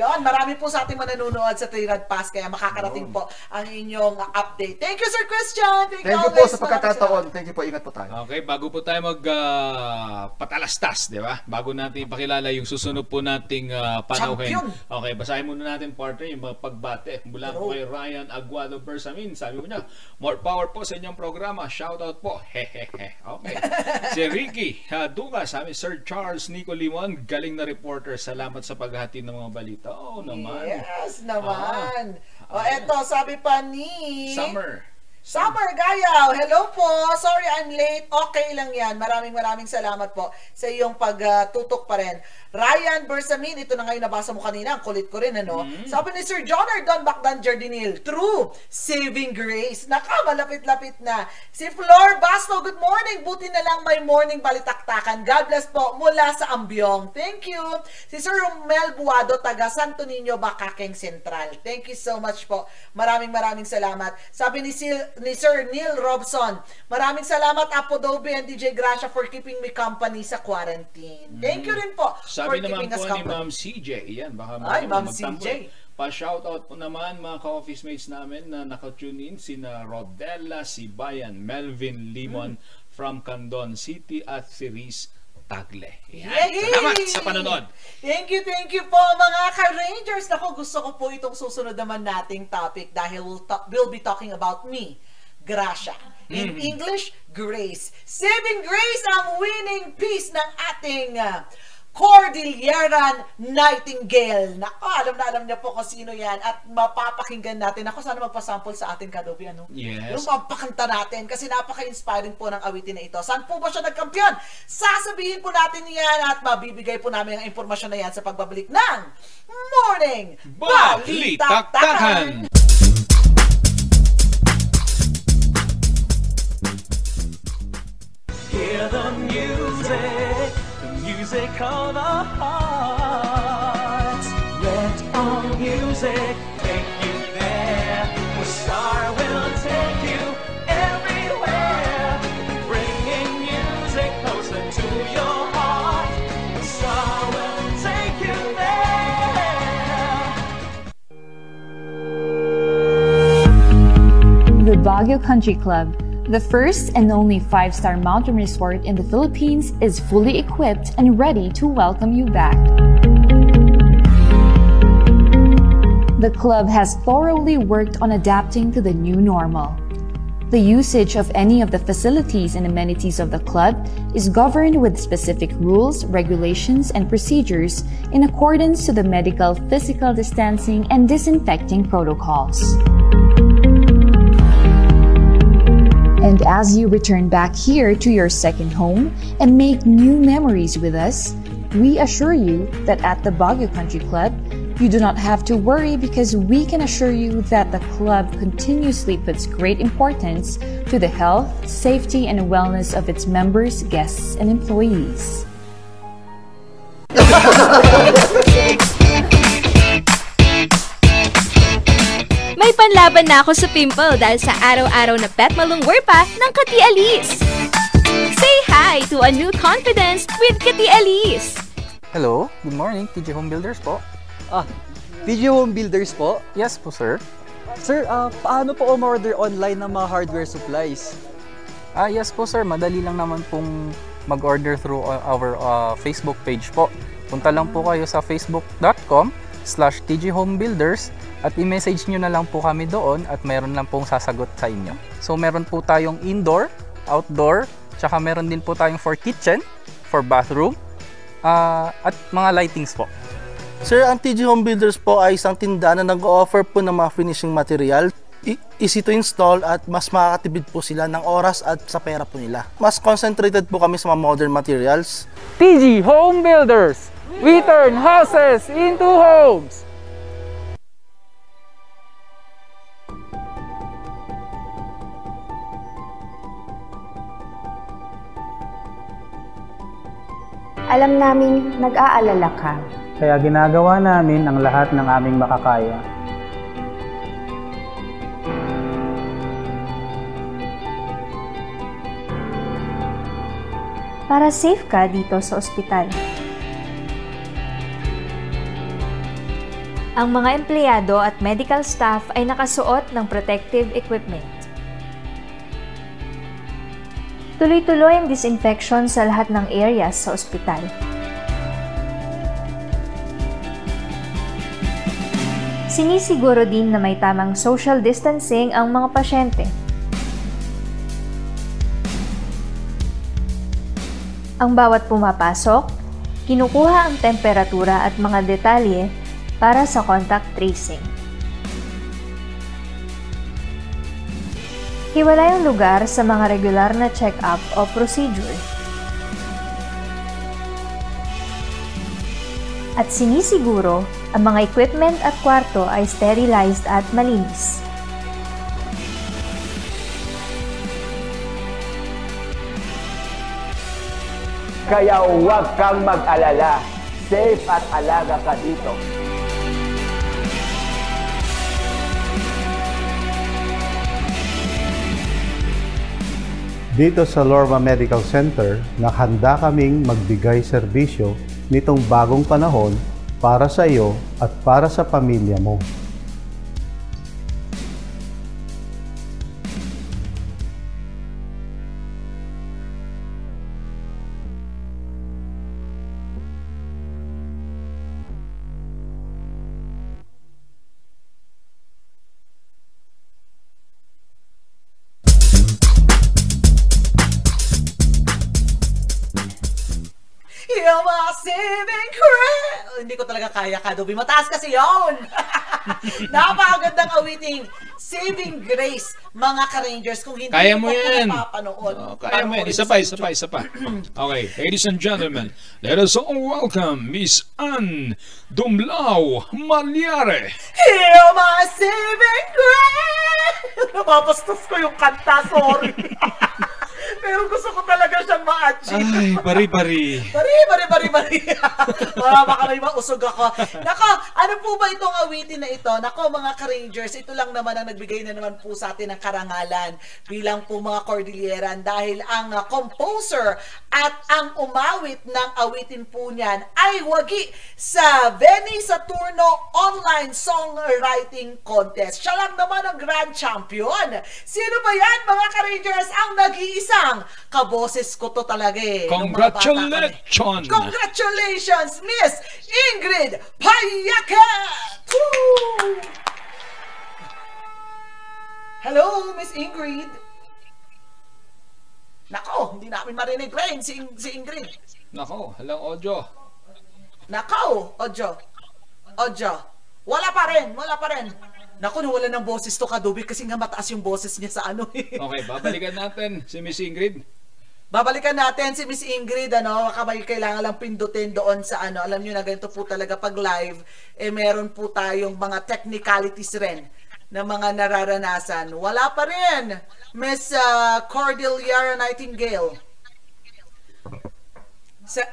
Yon, marami po sa ating manonood sa Trirad Pass kaya makakarating po ang inyong uh, update. Thank you, Sir Christian. Thank, Thank you po sa pagkakataon. Thank you po. Ingat po tayo. Okay, bago po tayo mag ah, patalastas, di ba? Bago natin ipakilala yung susunod po nating uh, panauhin. Champion! Okay, basahin muna natin partner yung mga pagbate mula po kay Ryan Aguado Bersamin. Sabi mo niya, more power po sa inyong programa. Shout out po. Hehehe. Okay. si Ricky uh, Duga, sabi Sir Charles Nico Limon, galing na reporter. Salamat sa paghati ng mga balita. Oo naman. Yes naman. o eto, sabi pa ni... Summer. Summer Gayaw, hello po. Sorry I'm late. Okay lang yan. Maraming maraming salamat po sa iyong pagtutok pa rin. Ryan Bersamin, ito na ngayon nabasa mo kanina. Ang kulit ko rin, ano? Sabi ni Sir John Ardon Bacdan Jardinil, True, saving grace. Naka, malapit-lapit na. Si Flor Basto, good morning. Buti na lang may morning balitaktakan. God bless po mula sa Ambyong. Thank you. Si Sir Romel Buado, taga Santo Niño, Bacakeng Central. Thank you so much po. Maraming maraming salamat. Sabi ni, Sil, ni Sir Neil Robson, maraming salamat Apo Dobe and DJ Gracia for keeping me company sa quarantine. Thank you rin po Sabi naman po ni. Ma'am CJ, yan, baka Ay, Ma'am CJ. eh. Pa-shoutout po naman mga ka-office mates namin na nakatune in, sina Rodella, si Bayan, Melvin Limon Hmm. from Candon City at si Riz Tagle. Yan. Yay! Salamat sa panonood. Thank you, thank you po mga ka-Rangers. Nako, gusto ko po itong susunod naman nating topic dahil we'll, ta- we'll be talking about me, Gracia. In Mm-hmm. English, Grace. Saving Grace ang winning piece ng ating uh, Cordilleran Nightingale. Nako, alam na alam niya po kung sino yan at mapapakinggan natin. Ako, sana magpasample sa ating kadobi, ano? Yes. Yung mapakanta natin kasi napaka-inspiring po ng awitin na ito. Saan po ba siya nagkampiyon? Sasabihin po natin yan at mabibigay po namin ang impormasyon na yan sa pagbabalik ng Morning Balitaktakan! Hear the music, music of. Let our music take you there, Star will take you everywhere, bringing music closer to your heart. Star will take you there. The Baguio Country Club, the first and only five star mountain resort in the Philippines, is fully equipped and ready to welcome you back. The club has thoroughly worked on adapting to the new normal. The usage of any of the facilities and amenities of the club is governed with specific rules, regulations, and procedures in accordance to the medical physical distancing and disinfecting protocols. And as you return back here to your second home and make new memories with us, we assure you that at the Baguio Country Club, you do not have to worry because we can assure you that the club continuously puts great importance to the health, safety, and wellness of its members, guests, and employees. May panlaban na ako sa pimple dahil sa araw-araw na pet malungwer pa ng Kati Alice. Say hi to a new confidence with Kati Alice. Hello, good morning, TJ Home Builders po. Ah, TG Home Builders po? Yes po, sir. Sir, ah, paano po umorder online ng mga hardware supplies? Ah, yes po, sir. Madali lang naman pong mag-order through uh, our uh, Facebook page po. Punta lang po kayo sa facebook.com slash tghomebuilders at i-message nyo na lang po kami doon at meron lang pong sasagot sa inyo. So, meron po tayong indoor, outdoor, tsaka meron din po tayong for kitchen, for bathroom, ah, at mga lightings po. Sir, ang TG Home Builders po ay isang tindahan na nag-offer po ng mga finishing material. I- easy to install at mas makakatipid po sila ng oras at sa pera po nila. Mas concentrated po kami sa mga modern materials. TG Home Builders! We turn houses into homes! Alam naming nag-aalala ka. Kaya ginagawa namin ang lahat ng aming makakaya. Para safe ka dito sa ospital. Ang mga empleyado at medical staff ay nakasuot ng protective equipment. Tuloy-tuloy ang disinfection sa lahat ng areas sa ospital. Sinisiguro din na may tamang social distancing ang mga pasyente. Ang bawat pumapasok, kinukuha ang temperatura at mga detalye para sa contact tracing. Hiwalay ang lugar sa mga regular na check-up o procedure. At sinisiguro ang mga equipment at kwarto ay sterilized at malinis. Kaya huwag kang mag-alala. Safe at alaga ka dito. Dito sa Lorma Medical Center, nakahanda kaming magbigay serbisyo nitong bagong panahon para sa iyo at para sa pamilya mo. Kaya ka, Dobby. Mataas kasi yon. Napakagandang awiting Saving Grace, mga ka-Rangers. Kung hindi Kaya mo mo yan. napapanood. Oh, kaya mo yan. Isa pa, isa pa, isa pa. Okay, ladies and gentlemen, let us all welcome Miss Ann Dumlao Malyare. You're my saving grace! Napapastos ko yung kanta, sorry. Pero gusto ko talaga siyang ma-achieve. Ay, bari-bari. Bari, bari, bari, bari. Para baka may mausog ako. Nako, ano po ba itong awitin na ito? Nako, mga ka-Rangers, ito lang naman ang nagbigay na naman po sa atin ng karangalan bilang po mga Cordilleran dahil ang uh, composer at ang umawit ng awitin po niyan ay wagi sa Benny Saturno Online Songwriting Contest. Siya lang naman ang grand champion. Sino ba yan, mga ka-Rangers? Ang nag-iisang kaboses ko to talaga kami. Congratulations! Congratulations, Miss Ingrid Payaket! Woo! Hello, Miss Ingrid. Nako, hindi namin marinig rin si, si Ingrid. Nako, halang audio. Nako, Ojo. Ojo. Wala pa rin, wala pa rin. Naku, nawala ng boses to Kadubi kasi nga mataas yung boses niya sa ano eh. Okay, babalikan natin si Miss Ingrid. Babalikan natin si Miss Ingrid, ano, kamay kailangan lang pindutin doon sa ano. Alam niyo na ganito po talaga pag live, eh meron po tayong mga technicalities rin na mga nararanasan. Wala pa rin, Miss uh, Cordelia Nightingale. Sa,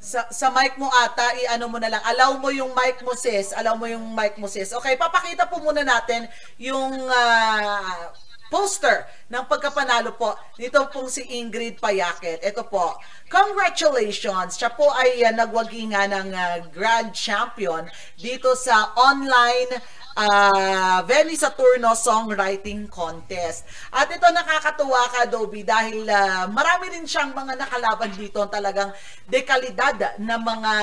sa, sa mic mo ata, i-ano mo na lang. Allow mo yung mic mo, sis. Allow mo yung mic mo, sis. Okay, papakita po muna natin yung ah, poster ng pagkapanalo po nito pong si Ingrid Payaket. Ito po. Congratulations! Siya po ay ah, nagwagi nga ng ah, Grand Champion dito sa online uh, Veni Saturno Songwriting Contest. At ito nakakatuwa ka, Dobby, dahil ah, marami rin siyang mga nakalaban dito talagang dekalidad na mga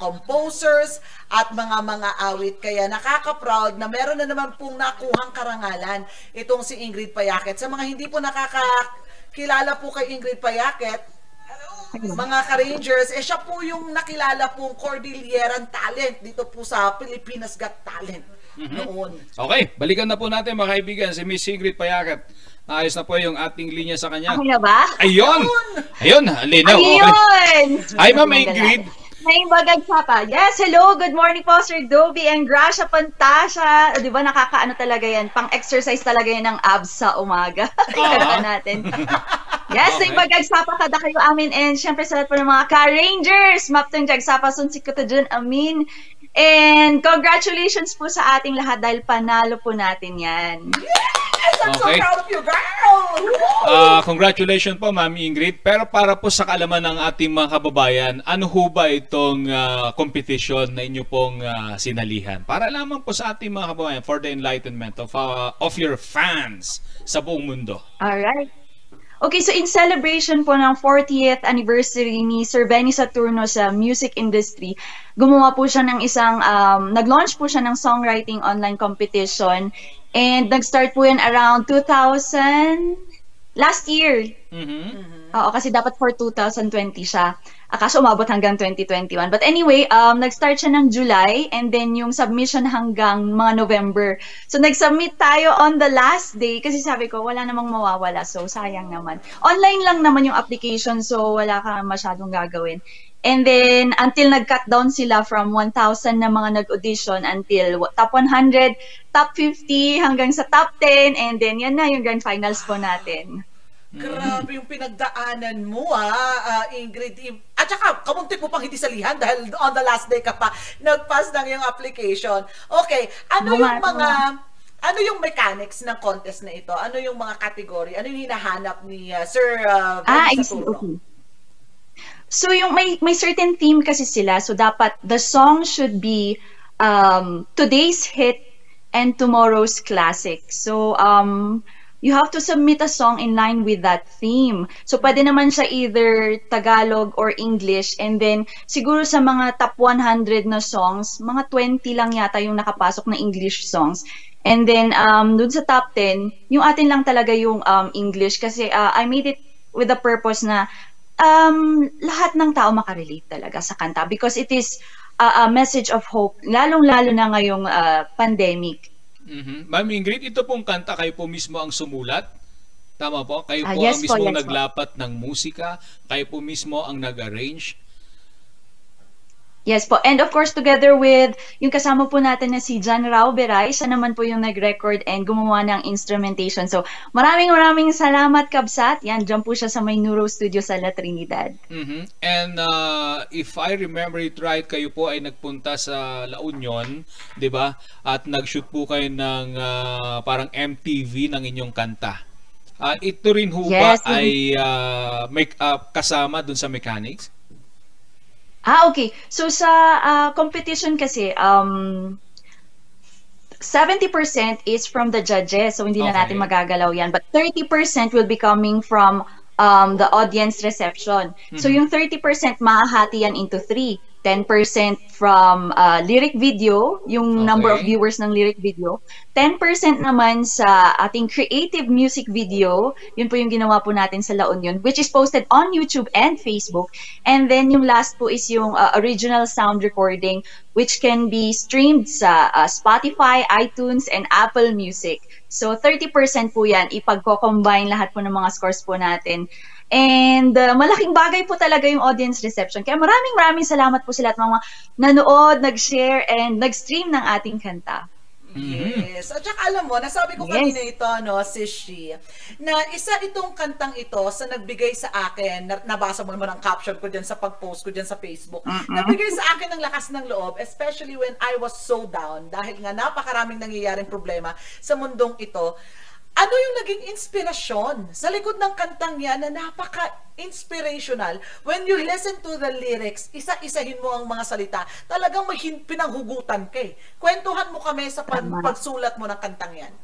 composers at mga mga awit. Kaya nakaka-proud na meron na naman pong nakuhang karangalan itong si Ingrid Payaket. Sa mga hindi po nakakakilala po kay Ingrid Payaket, mga ka-Rangers, eh siya po yung nakilala pong Cordilleran talent dito po sa Pilipinas Got Talent noon. Okay, balikan na po natin mga kaibigan si Miss Ingrid Payakat. Naayos na po yung ating linya sa kanya. Ako na ba? Ayun! Ayun. Okay. Ayun! Hi, Ma'am Ingrid. May bagag pa. Yes, hello. Good morning po, Sir Dobby and Gracia Pantasya. O, Di ba nakakaano talaga yan? Pang-exercise talaga yan ng abs sa umaga. Kailangan natin. Yes, Okay. okay. magagsapa kada kayo amin and syempre sa lahat po ng mga ka-Rangers. Maptong jagsapa sun si Kuta dyan, amin. And congratulations po sa ating lahat dahil panalo po natin yan. I'm so Okay. proud of you, girl! Ah, congratulations po, Ma'am Ingrid. Pero para po sa kalaman ng ating mga kababayan, ano ho ba itong ah, competition na inyo pong ah, sinalihan? Para lamang po sa ating mga kababayan for the enlightenment of ah, of your fans sa buong mundo. Alright. Okay, so in celebration po ng 40th anniversary ni Sir Benny Saturno sa music industry, gumawa po siya ng isang, um, nag-launch po siya ng songwriting online competition. And nag-start po yan around 2000, last year. Oo, kasi dapat for 2020 siya. Ah, kaso umabot hanggang 2021. But anyway, um, nag-start siya ng July and then yung submission hanggang mga November. So nag-submit tayo on the last day kasi sabi ko wala namang mawawala so sayang naman. Online lang naman yung application so wala ka masyadong gagawin. And then until nag-cut down sila from 1,000 na mga nag-audition until top 100, top 50 hanggang sa top 10 and then yan na yung grand finals po natin. Grabe yung pinagdaanan mo, ah, ah, Ingrid. At saka, kamunti mo pang hindi salihan dahil on the last day ka pa, nag-pass ng yung application. Okay, ano yung Bumati mga, ano yung mechanics ng contest na ito? Ano yung mga category? Ano yung hinahanap ni ah, Sir uh, Ah, I see. Okay. So yung may may certain theme kasi sila. So dapat the song should be um today's hit and tomorrow's classic. So um you have to submit a song in line with that theme. So pwede naman siya either Tagalog or English and then siguro sa mga top 100 na songs, mga 20 lang yata yung nakapasok na English songs. And then um dun sa top 10, yung atin lang talaga yung um English kasi uh, I made it with the purpose na um, lahat ng tao makarelate talaga sa kanta because it is a, a message of hope, lalong-lalo na ngayong uh, pandemic. Mhm. Ma'am Ingrid, ito pong kanta kayo po mismo ang sumulat? Tama po? Kayo Ah, po yes ang po, mismo yes po. naglapat ng musika? Kayo po mismo ang nag-arrange? Yes po. And of course, together with yung kasama po natin na si John Rao Beray, siya naman po yung nag-record and gumawa ng instrumentation. So, maraming maraming salamat, Kabsat. Yan, dyan po siya sa may Neuro Studio sa La Trinidad. Mhm. And uh, if I remember it right, kayo po ay nagpunta sa La Union, 'di ba? At nag-shoot po kayo ng uh, parang MTV ng inyong kanta. Ah, ito rin ho ba Yes, ay uh, may uh, kasama dun sa mechanics? Ah, okay. So sa ah, competition kasi, um, 70% is from the judges. So hindi na Okay. natin magagalaw yan. But 30% will be coming from um, the audience reception. So Mhm. yung 30% mahahati yan into three. 10% from uh, lyric video, yung number of Okay. viewers ng lyric video. 10% naman sa ating creative music video. Yun po yung ginawa po natin sa La Union, which is posted on YouTube and Facebook. And then yung last po is yung uh, original sound recording, which can be streamed sa uh, Spotify, iTunes, and Apple Music. So 30% po yan, ipagko-combine lahat po ng mga scores po natin. And uh, malaking bagay po talaga yung audience reception. Kaya maraming maraming salamat po sa lahat mga nanood, nag-share, and nag-stream ng ating kanta. Yes. At saka alam mo, nasabi ko Yes. kanina ito, no, si Shi, na isa itong kantang ito sa nagbigay sa akin, na, nabasa mo naman ang caption ko dyan sa pag-post ko dyan sa Facebook, Mm-mm. nagbigay sa akin ng lakas ng loob, especially when I was so down, dahil nga napakaraming nangyayaring problema sa mundong ito. Ano yung naging inspirasyon sa likod ng kantang yan na napaka-inspirational? When you listen to the lyrics, isa-isahin mo ang mga salita. Talagang may pinanghugutan ka eh. Kwentuhan mo kami sa pag- pagsulat mo ng kantang yan.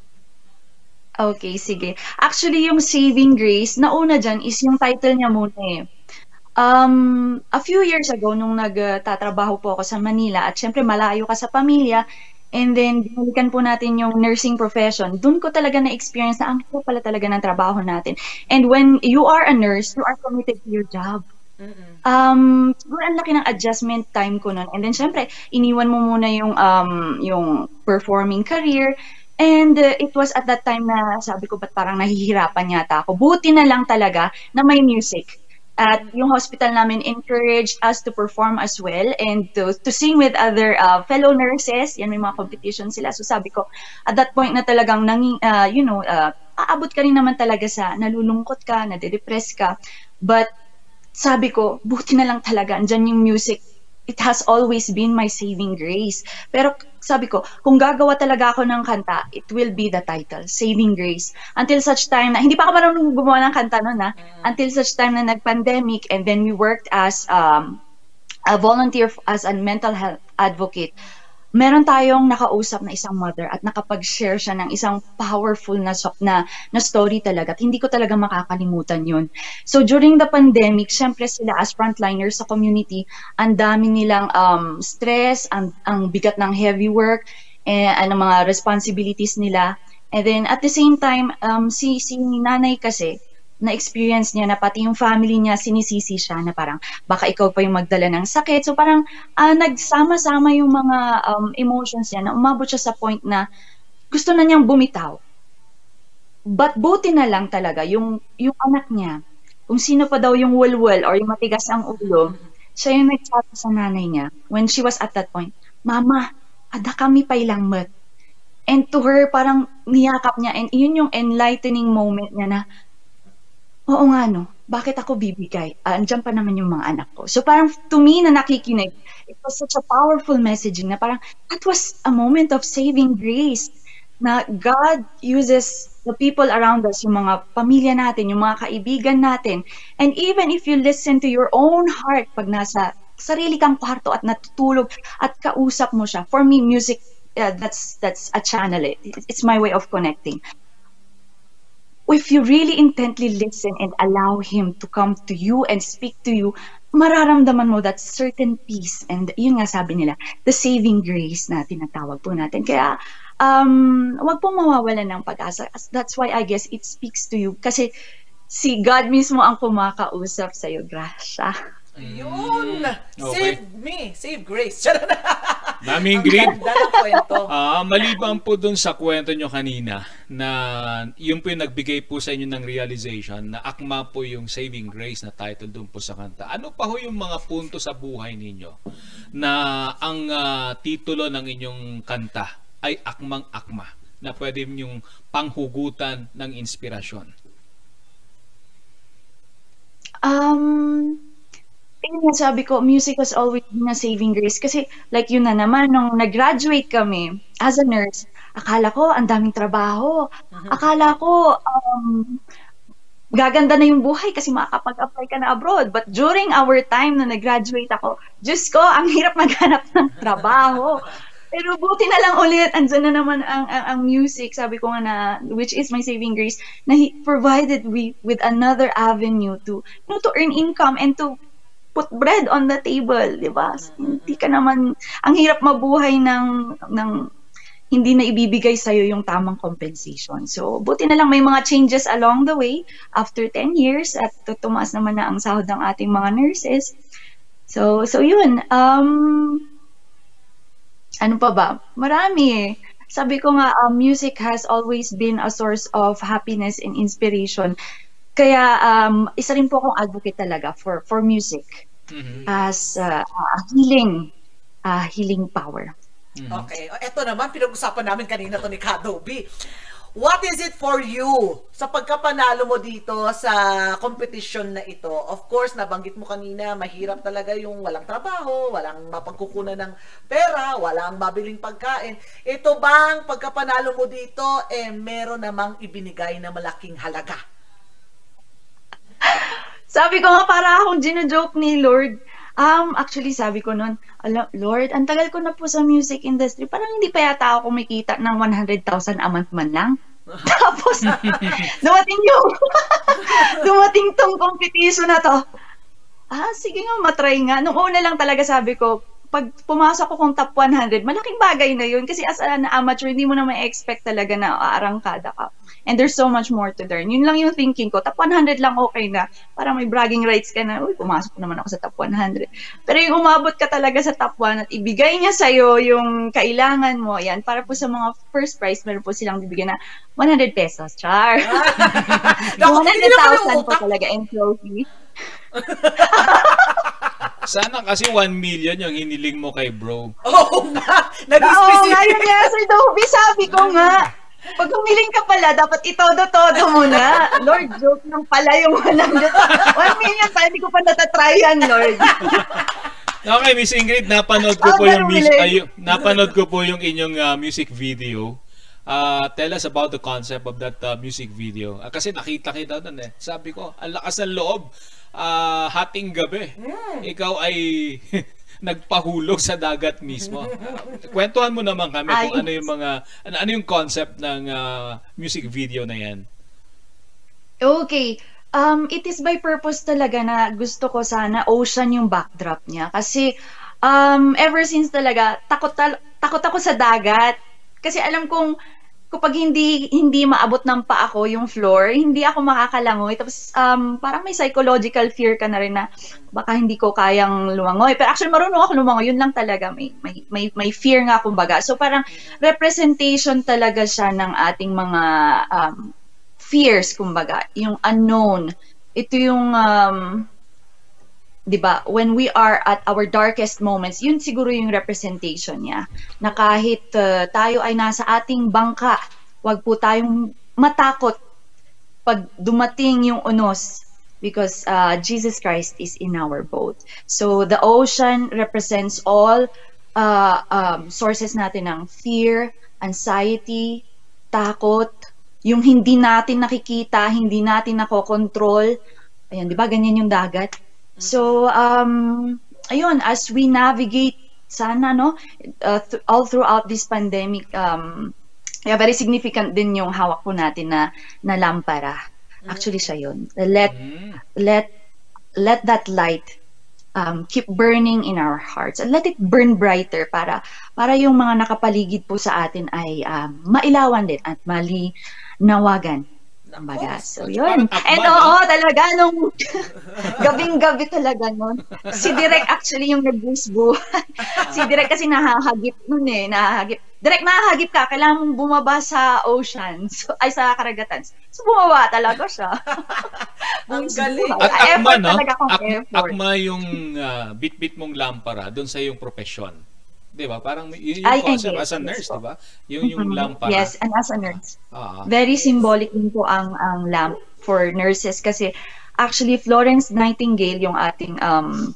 Okay, sige. Actually, yung Saving Grace, nauna dyan is yung title niya muna eh. Um, a few years ago, nung nagtatrabaho po ako sa Manila, at syempre malayo ka sa pamilya, and then binalikan po natin yung nursing profession, dun ko talaga na-experience na ang hirap pala talaga ng trabaho natin. And when you are a nurse, you are committed to your job. Um, siguro ang laki ng adjustment time ko nun. And then, syempre, iniwan mo muna yung, um, yung performing career. And uh, it was at that time na sabi ko, ba't parang nahihirapan yata ako. Buti na lang talaga na may music. At yung hospital namin encouraged us to perform as well and to, to sing with other uh, fellow nurses. Yan, may mga competition sila. So sabi ko, at that point na talagang, nangi, uh, you know, uh, aabot ka rin naman talaga sa nalulungkot ka, nade-depress ka. But sabi ko, buti na lang talaga, andyan yung music. It has always been my saving grace. Pero sabi ko, kung gagawa talaga ako ng kanta, it will be the title, Saving Grace. Until such time na, hindi pa ako marunong gumawa ng kanta noon ha, until such time na nag-pandemic and then we worked as um, a volunteer as a mental health advocate. Meron tayong nakausap na isang mother at nakapag-share siya ng isang powerful na, na, na story talaga. At hindi ko talaga makakalimutan yun. So during the pandemic, syempre sila as frontliners sa community, ang dami nilang um, stress, ang, ang bigat ng heavy work, eh, ano mga responsibilities nila. And then at the same time, um, si, si nanay kasi, na-experience niya na pati yung family niya sinisisi siya na parang baka ikaw pa yung magdala ng sakit. So parang ah, nagsama-sama yung mga um, emotions niya na umabot siya sa point na gusto na niyang bumitaw. But buti na lang talaga yung yung anak niya, kung sino pa daw yung walwal or yung matigas ang ulo, siya yung nagsabi sa nanay niya when she was at that point, Mama, ada kami pa ilang mat. And to her, parang niyakap niya and yun yung enlightening moment niya na Oo nga no, bakit ako bibigay? Ah, andyan pa naman yung mga anak ko. So parang to me na nakikinig, it was such a powerful messaging na parang that was a moment of saving grace na God uses the people around us, yung mga pamilya natin, yung mga kaibigan natin. And even if you listen to your own heart pag nasa sarili kang kwarto at natutulog at kausap mo siya, for me, music, uh, that's that's a channel. It, it's my way of connecting if you really intently listen and allow him to come to you and speak to you, mararamdaman mo that certain peace and yun nga sabi nila, the saving grace na tinatawag po natin. Kaya um, wag po mawawalan ng pag-asa. That's why I guess it speaks to you. Kasi si God mismo ang kumakausap sa'yo. Gracia. Yun! Okay. Save me! Save Grace! Charot na! Daming green. Ganda ng kwento. Ah, maliban po dun sa kwento nyo kanina na yun po yung nagbigay po sa inyo ng realization na akma po yung Saving Grace na title dun po sa kanta. Ano pa ho yung mga punto sa buhay ninyo na ang ah, titulo ng inyong kanta ay akmang akma na pwede yung panghugutan ng inspirasyon? Um, yun nga sabi ko, music has always been a saving grace. Kasi, like yun na naman, nung nag-graduate kami as a nurse, akala ko, ang daming trabaho. Akala ko, um, gaganda na yung buhay kasi makakapag-apply ka na abroad. But during our time na nag-graduate ako, Diyos ko, ang hirap maghanap ng trabaho. Pero buti na lang ulit, andyan na naman ang, ang, ang music, sabi ko nga na, which is my saving grace, na he provided we with another avenue to, you know, to earn income and to put bread on the table, di ba? Hindi ka naman, ang hirap mabuhay ng, ng hindi na ibibigay sa'yo yung tamang compensation. So, buti na lang may mga changes along the way after 10 years at tumaas naman na ang sahod ng ating mga nurses. So, so yun. Um, ano pa ba? Marami eh. Sabi ko nga, um, music has always been a source of happiness and inspiration. Kaya um, isa rin po akong advocate talaga for for music as uh, a healing uh, healing power. Okay. O, Eto naman, pinag-usapan namin kanina to ni Kadobi. What is it for you sa pagkapanalo mo dito sa competition na ito? Of course, nabanggit mo kanina, mahirap talaga yung walang trabaho, walang mapagkukunan ng pera, walang mabiling pagkain. Ito bang pagkapanalo mo dito, eh, meron namang ibinigay na malaking halaga? Sabi ko nga, para akong gina-joke ni Lord. Um, actually, sabi ko nun, "Ala, Lord, ang tagal ko na po sa music industry, parang hindi pa yata ako kumikita ng 100,000 a month man lang. Tapos, dumating yung, dumating tong competition na to. Ah, sige nga, matry nga. Nung una lang talaga sabi ko, pag pumasok ko kung top 100, malaking bagay na yun. Kasi as an amateur, hindi mo na ma-expect talaga na aarangkada ka. And there's so much more to learn. Yun lang yung thinking ko. Top 100 lang okay na. Para may bragging rights ka na, uy, pumasok naman ako sa top 100. Pero yung umabot ka talaga sa top 1 at ibigay niya sa'yo yung kailangan mo, yan, para po sa mga first prize, meron po silang bibigyan na 100 pesos. Char! Naku, hindi naman yung 100,000 po talaga and trophy. Sana kasi 1 million yung hiniling mo kay bro. Oo nga! Oo Nag-specific. nga yun nga, Sir Dobby, sabi ko nga. Pag humiling ka pala, dapat itodo-todo mo na. Lord, joke lang pala yung 100. 1 million pa, hindi ko pa natatry yan, Lord. Okay, Miss Ingrid, napanood ko Ah, po yung ganun mus- ulit. ay, napanood ko po yung inyong ah, music video. Uh, tell us about the concept of that ah, music video. Ah, kasi nakita kita doon eh. Sabi ko, ang lakas ng loob. Ah, hating gabi. Ikaw ay nagpahulog sa dagat mismo. Kwentuhan mo naman kami kung Ay. ano yung mga ano, ano yung concept ng ah, music video na yan. Okay. Um, it is by purpose talaga na gusto ko sana ocean yung backdrop niya. Kasi um, ever since talaga, takot, tal- takot ako sa dagat. Kasi alam kong kapag hindi hindi maabot ng pa ako yung floor, hindi ako makakalangoy. Tapos um, parang may psychological fear ka na rin na baka hindi ko kayang lumangoy. Pero actually marunong ako lumangoy, yun lang talaga. May, may, may, may fear nga kumbaga. So parang representation talaga siya ng ating mga um, fears, kumbaga, yung unknown. Ito yung, um, di ba, when we are at our darkest moments, yun siguro yung representation niya. Na kahit uh, tayo ay nasa ating bangka, wag po tayong matakot pag dumating yung unos because uh, Jesus Christ is in our boat. So the ocean represents all uh, um, sources natin ng fear, anxiety, takot, yung hindi natin nakikita, hindi natin nakokontrol. Ayan, di ba? Ganyan yung dagat. So, um, ayun, as we navigate, sana, no, uh, th- all throughout this pandemic, um, yeah, very significant din yung hawak po natin na, na lampara. Actually, siya yun. Let, let, let that light um, keep burning in our hearts and let it burn brighter para para yung mga nakapaligid po sa atin ay um, mailawan din at malinawagan. Kumbaga. So, yun. And oo, talaga, nung gabing-gabi talaga nun. Si Direk actually yung nag-boost buhay. si Direk kasi nahahagip nun eh, nahahagip. Direk, nahahagip ka, kailangan mong bumaba sa ocean, so, ay sa karagatan. So, bumaba talaga siya. Ang galing. At Effort akma, no? talaga akong Ak- effort. akma yung ah, bit-bit mong lampara doon sa yung profession. 'Di ba? Parang yun yung ay, concept as a nurse. 'di ba? Yung yung Mhm. lampara. Yes, and as a nurse. Ah. Very symbolic din po ang ang lamp for nurses kasi actually Florence Nightingale yung ating um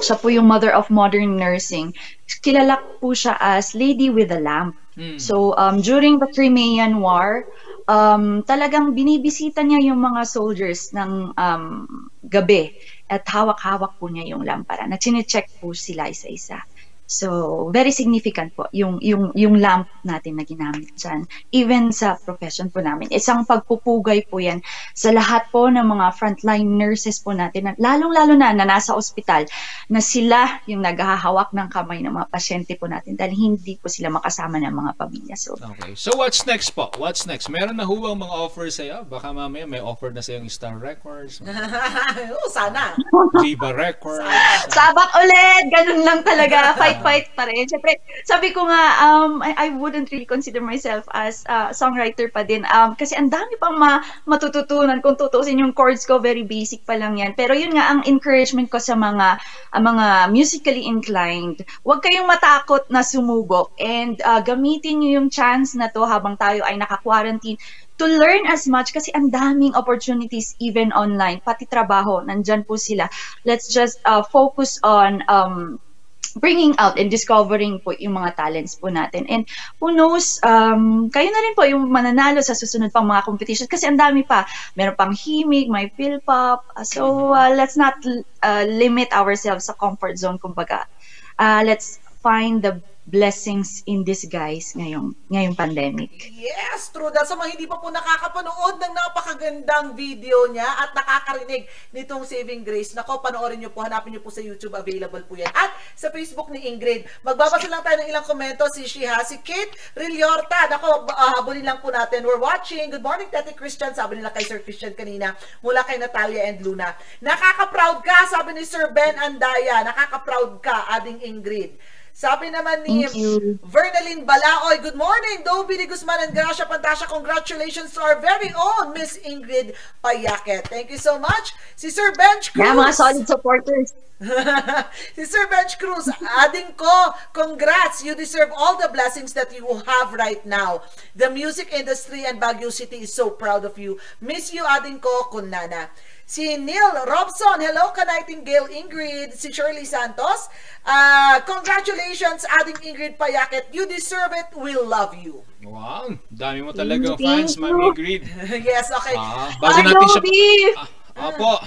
siya po yung mother of modern nursing. Kilala po siya as Lady with a Lamp. Hmm. So um during the Crimean War, um talagang binibisita niya yung mga soldiers ng um gabi at hawak-hawak po niya yung lampara. Na chine-check po sila isa-isa. So, very significant po yung, yung, yung lamp natin na ginamit dyan. Even sa profession po namin. Isang pagpupugay po yan sa lahat po ng mga frontline nurses po natin, na- lalong-lalo na na nasa ospital, na sila yung naghahawak ng kamay ng mga pasyente po natin dahil hindi po sila makasama ng mga pamilya. So, Okay. So what's next po? What's next? Meron na huwag mga offer sa'yo? Baka mamaya may offer na sa'yo yung Star Records, Oo, sana. Viva Records. Sabak ulit! Ganun lang talaga. Fight-fight pa rin. Siyempre, sabi ko nga, um, I, I wouldn't really consider myself as a songwriter pa din. Um, kasi ang dami pang ma matututunan. Kung tutusin yung chords ko, very basic pa lang yan. Pero yun nga, ang encouragement ko sa mga ang mga musically inclined, huwag kayong matakot na sumubok and uh, gamitin nyo yung chance na to habang tayo ay naka-quarantine to learn as much kasi ang daming opportunities even online, pati trabaho, nandyan po sila. Let's just uh, focus on um, bringing out and discovering po yung mga talents po natin. And who knows, um, kayo na rin po yung mananalo sa susunod pang mga competitions kasi ang dami pa. Meron pang himig, may. Uh, So, uh, let's not uh, limit ourselves sa comfort zone, kumbaga. Uh, let's find the blessings in disguise ngayong, ngayong pandemic. Yes, true. Dahil sa mga hindi pa po nakakapanood ng napakagandang video niya at nakakarinig nitong Saving Grace, nako, panoorin niyo po, hanapin niyo po sa YouTube, available po yan. At sa Facebook ni Ingrid. Magbabasa lang tayo ng ilang komento, si Shiha, si Kate Rilliorta, nako, uh, habulin lang po natin. We're watching. Good morning, Tete Christian, sabi nila kay Sir Christian kanina, mula kay Natalia and Luna. Nakaka-proud ka, sabi ni Sir Ben Andaya, nakaka-proud ka, ading Ingrid. Sabi naman ni. Vernalyn Balaoy, good morning. Dobby de Guzman and Gracia Pantasha, congratulations to our very own Miss Ingrid Payaket. Thank you so much. Si Sir Bench Cruz. Yeah, mga solid supporters. si Sir Bench Cruz, adding ko, congrats. You deserve all the blessings that you have right now. The music industry and Baguio City is so proud of you. Miss you, adding ko, kunana. Si Neil Robson, hello ka Nightingale Ingrid, si Shirley Santos. Uh, congratulations, adding Ingrid Payaket. You deserve it. We love you. Wow, dami mo talagang Thank fans, you. Ma'am Ingrid. yes, okay. Ah, bago natin siya... Ah, Apo,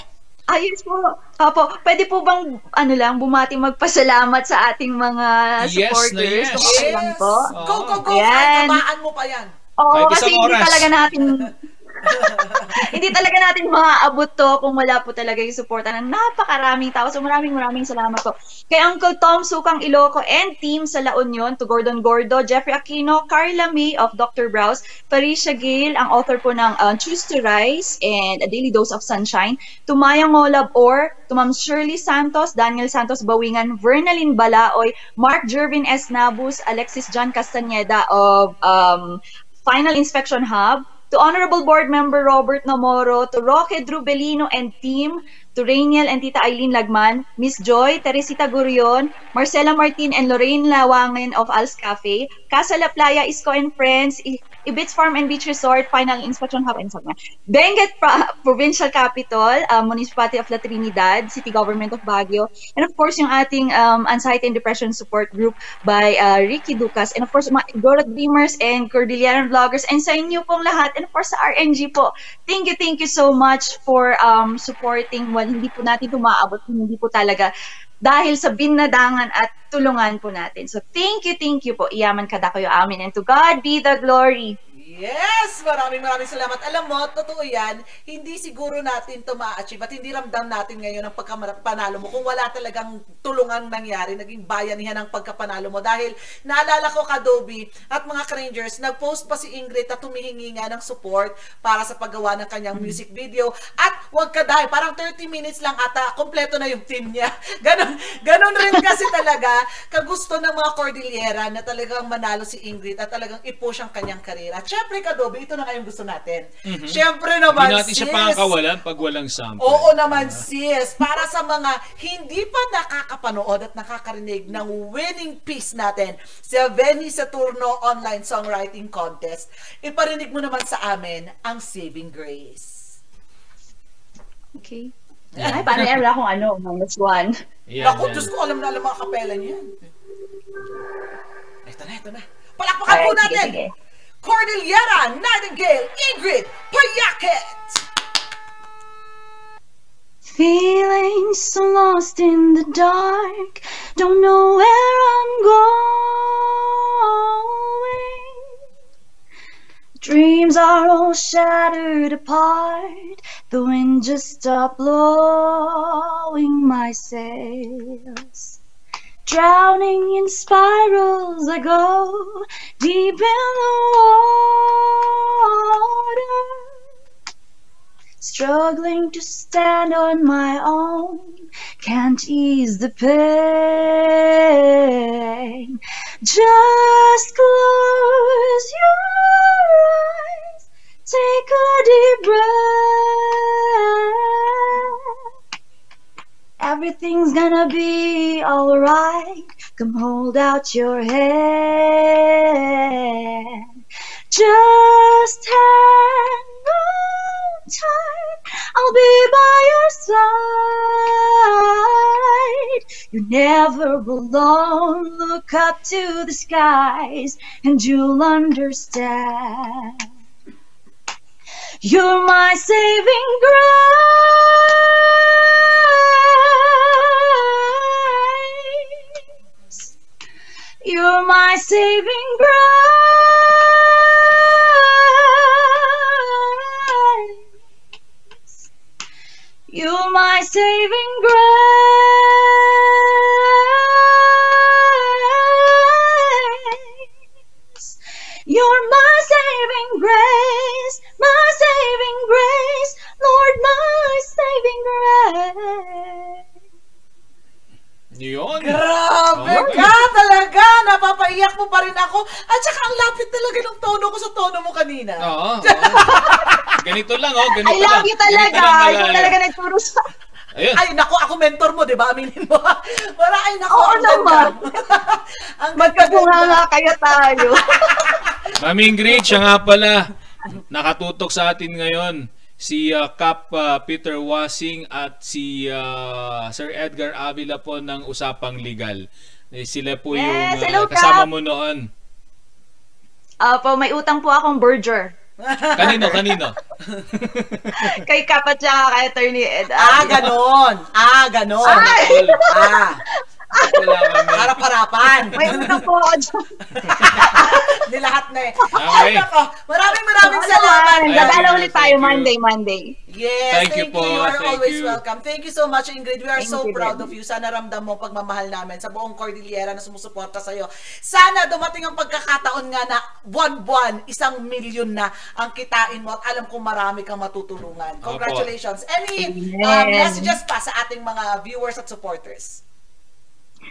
Ayos po. Opo, pwede po bang ano lang bumati magpasalamat sa ating mga Yes na supporters? yes. Kung okay lang po. Go, go, go. Ayan. Tamaan mo pa yan. Oo, Kahit kasi isang hindi oras. talaga natin hindi talaga natin maaabot to kung wala po talaga yung suporta ng napakaraming tao. So maraming maraming salamat po. Kay Uncle Tom Sukang Iloco and team sa La Union, to Gordon Gordo, Jeffrey Aquino, Carla May of Dr. Browse, Parisha Gale, ang author po ng uh, Choose to Rise and A Daily Dose of Sunshine, to Maya Ngolab Or, to Ma'am Shirley Santos, Daniel Santos Bawingan, Vernalyn Balaoy, Mark Jervin S. Nabus, Alexis John Castaneda of um, Final Inspection Hub, to Honorable Board Member Robert Namoro, to Roque Drubelino and team, to Rainiel and Tita Eileen Lagman, Miss Joy, Teresita Gurion, Marcela Martin and Lorraine Lawangen of Al's Cafe, Casa La Playa, Isco and Friends, Ibits Farm and Beach Resort, Final Inspection Hub, and on. Benguet Pro- Provincial Capital, uh, Municipality of La Trinidad, City Government of Baguio, and of course yung ating um, Anxiety and Depression Support Group by uh, Ricky Ducas, and of course mga Igorot Dreamers and Cordilleran Vloggers, and sa inyo pong lahat, and of course sa RNG po. Thank you, thank you so much for um, supporting while hindi po natin tumaabot, hindi po talaga dahil sa binadangan at tulungan po natin. So thank you, thank you po. Iyaman kada kayo amin. And to God be the glory. Yes! Maraming maraming salamat. Alam mo, totoo yan, hindi siguro natin to ma-achieve at hindi ramdam natin ngayon ang pagkapanalo mo kung wala talagang tulungang nangyari, naging bayanihan ang pagkapanalo mo. Dahil naalala ko, Kadobi at mga Rangers, nag-post pa si Ingrid at humihingi nga ng support para sa paggawa ng kanyang music video. At wag ka dahil, parang 30 minutes lang ata, kompleto na yung team niya. Ganon, ganon rin kasi talaga, kagusto ng mga Cordillera na talagang manalo si Ingrid at talagang i-push ang kanyang karera. At syempre, Kadobi, ito na nga yung gusto natin. Mhm. Syempre naman, Hindi natin siya sis. pangakawalan pag walang sample. Oo naman, sis. Para sa mga hindi pa nakakapanood at nakakarinig ng winning piece natin sa Veni Saturno Online Songwriting Contest, iparinig mo naman sa amin ang Saving Grace. Okay. Ay, paano yan? Wala akong ano, minus one. Yan, Naku. Diyos ko, alam na alam mga kapela niya. Ito na, ito na. Palakpakan po Alright, sige, natin! sige. Cordillera Nightingale Ingrid Payaket! Feeling so lost in the dark, don't know where I'm going. Dreams are all shattered apart, the wind just stopped blowing my sails. Drowning in spirals, I go deep in the water. Struggling to stand on my own, can't ease the pain. Just close your eyes, take a deep breath. Everything's gonna be alright. Come hold out your hand. Just hang on tight. I'll be by your side. You're never alone. Look up to the skies and you'll understand. You're my saving grace. You're my saving grace. You're my saving grace. Ako. At saka ang lapit talaga ng tono ko sa tono mo kanina. Oo. oo. Ganito lang, oh. Ganito I love lang. you talaga. Ikaw talaga nagturo sa... Ayun. Ay, naku, ako mentor mo, di ba? Aminin mo. Wala, ay, naku, Oo ang naman. Magkabunga nga kayo tayo. Mami Ingrid, siya nga pala nakatutok sa atin ngayon si uh, Cap uh, Peter Wasing at si uh, Sir Edgar Avila po ng Usapang Legal. Eh, sila po yung Yes, uh, hello, kasama Cap. mo noon. Apo, may utang po akong burger. Kanino, kanino? kay Kap at saka kay Attorney Ed. Ah, ganon. Ah, ganon. Ay! Ah. Harap-harapan. May utang po ako dyan. Di lahat na eh. Okay. Ay, nako. Maraming maraming salamat. Gagala ulit tayo Monday, Monday. Yes, Thank thank, you po, you. You are thank always you. welcome. Thank you so much, Ingrid. We are Thank so you proud of you. Sana ramdam mo ang pagmamahal namin sa buong Cordillera na sumusuporta sa'yo. Sana dumating ang pagkakataon nga na buwan-buwan, isang milyon na ang kitain mo at alam kong marami kang matutulungan. Congratulations. Any uh, messages pa sa ating mga viewers at supporters?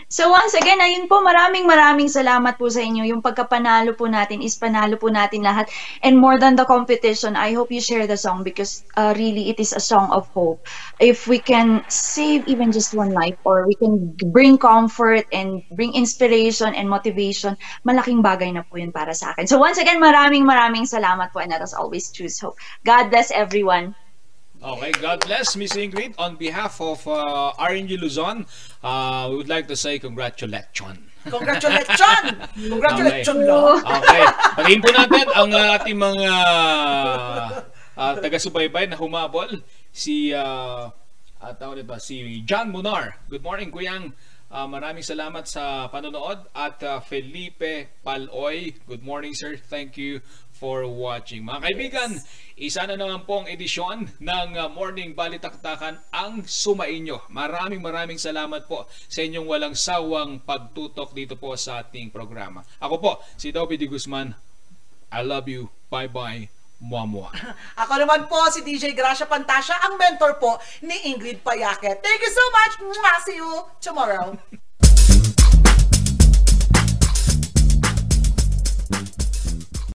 So once again, ayun po, maraming maraming salamat po sa inyo. Yung pagkapanalo po natin is panalo po natin lahat. And more than the competition, I hope you share the song because uh, really it is a song of hope. If we can save even just one life or we can bring comfort and bring inspiration and motivation, malaking bagay na po yun para sa akin. So once again, maraming maraming salamat po and let us always choose hope. God bless everyone. Okay, God bless Miss Ingrid. On behalf of uh, RNG Luzon, uh, we would like to say congratulations. Congratulations! Congratulations. Okay. Patayin po natin ang uh, ating mga uh, taga-subaybay na humabol. Si, uh, uh, tawag ba, si John Munar. Good morning, Kuyang. Uh, maraming salamat sa panonood. At uh, Felipe Paloy. Good morning, sir. Thank you for watching. Mga kaibigan, isa na naman pong edisyon ng uh, Morning Balitaktakan ang sumainyo. Maraming maraming salamat po sa inyong walang sawang pagtutok dito po sa ating programa. Ako po, si Dobby Di Guzman. I love you. Bye-bye. Mua-mua. Ako naman po si DJ Gracia Pantasya, ang mentor po ni Ingrid Payaket. Thank you so much. See you tomorrow.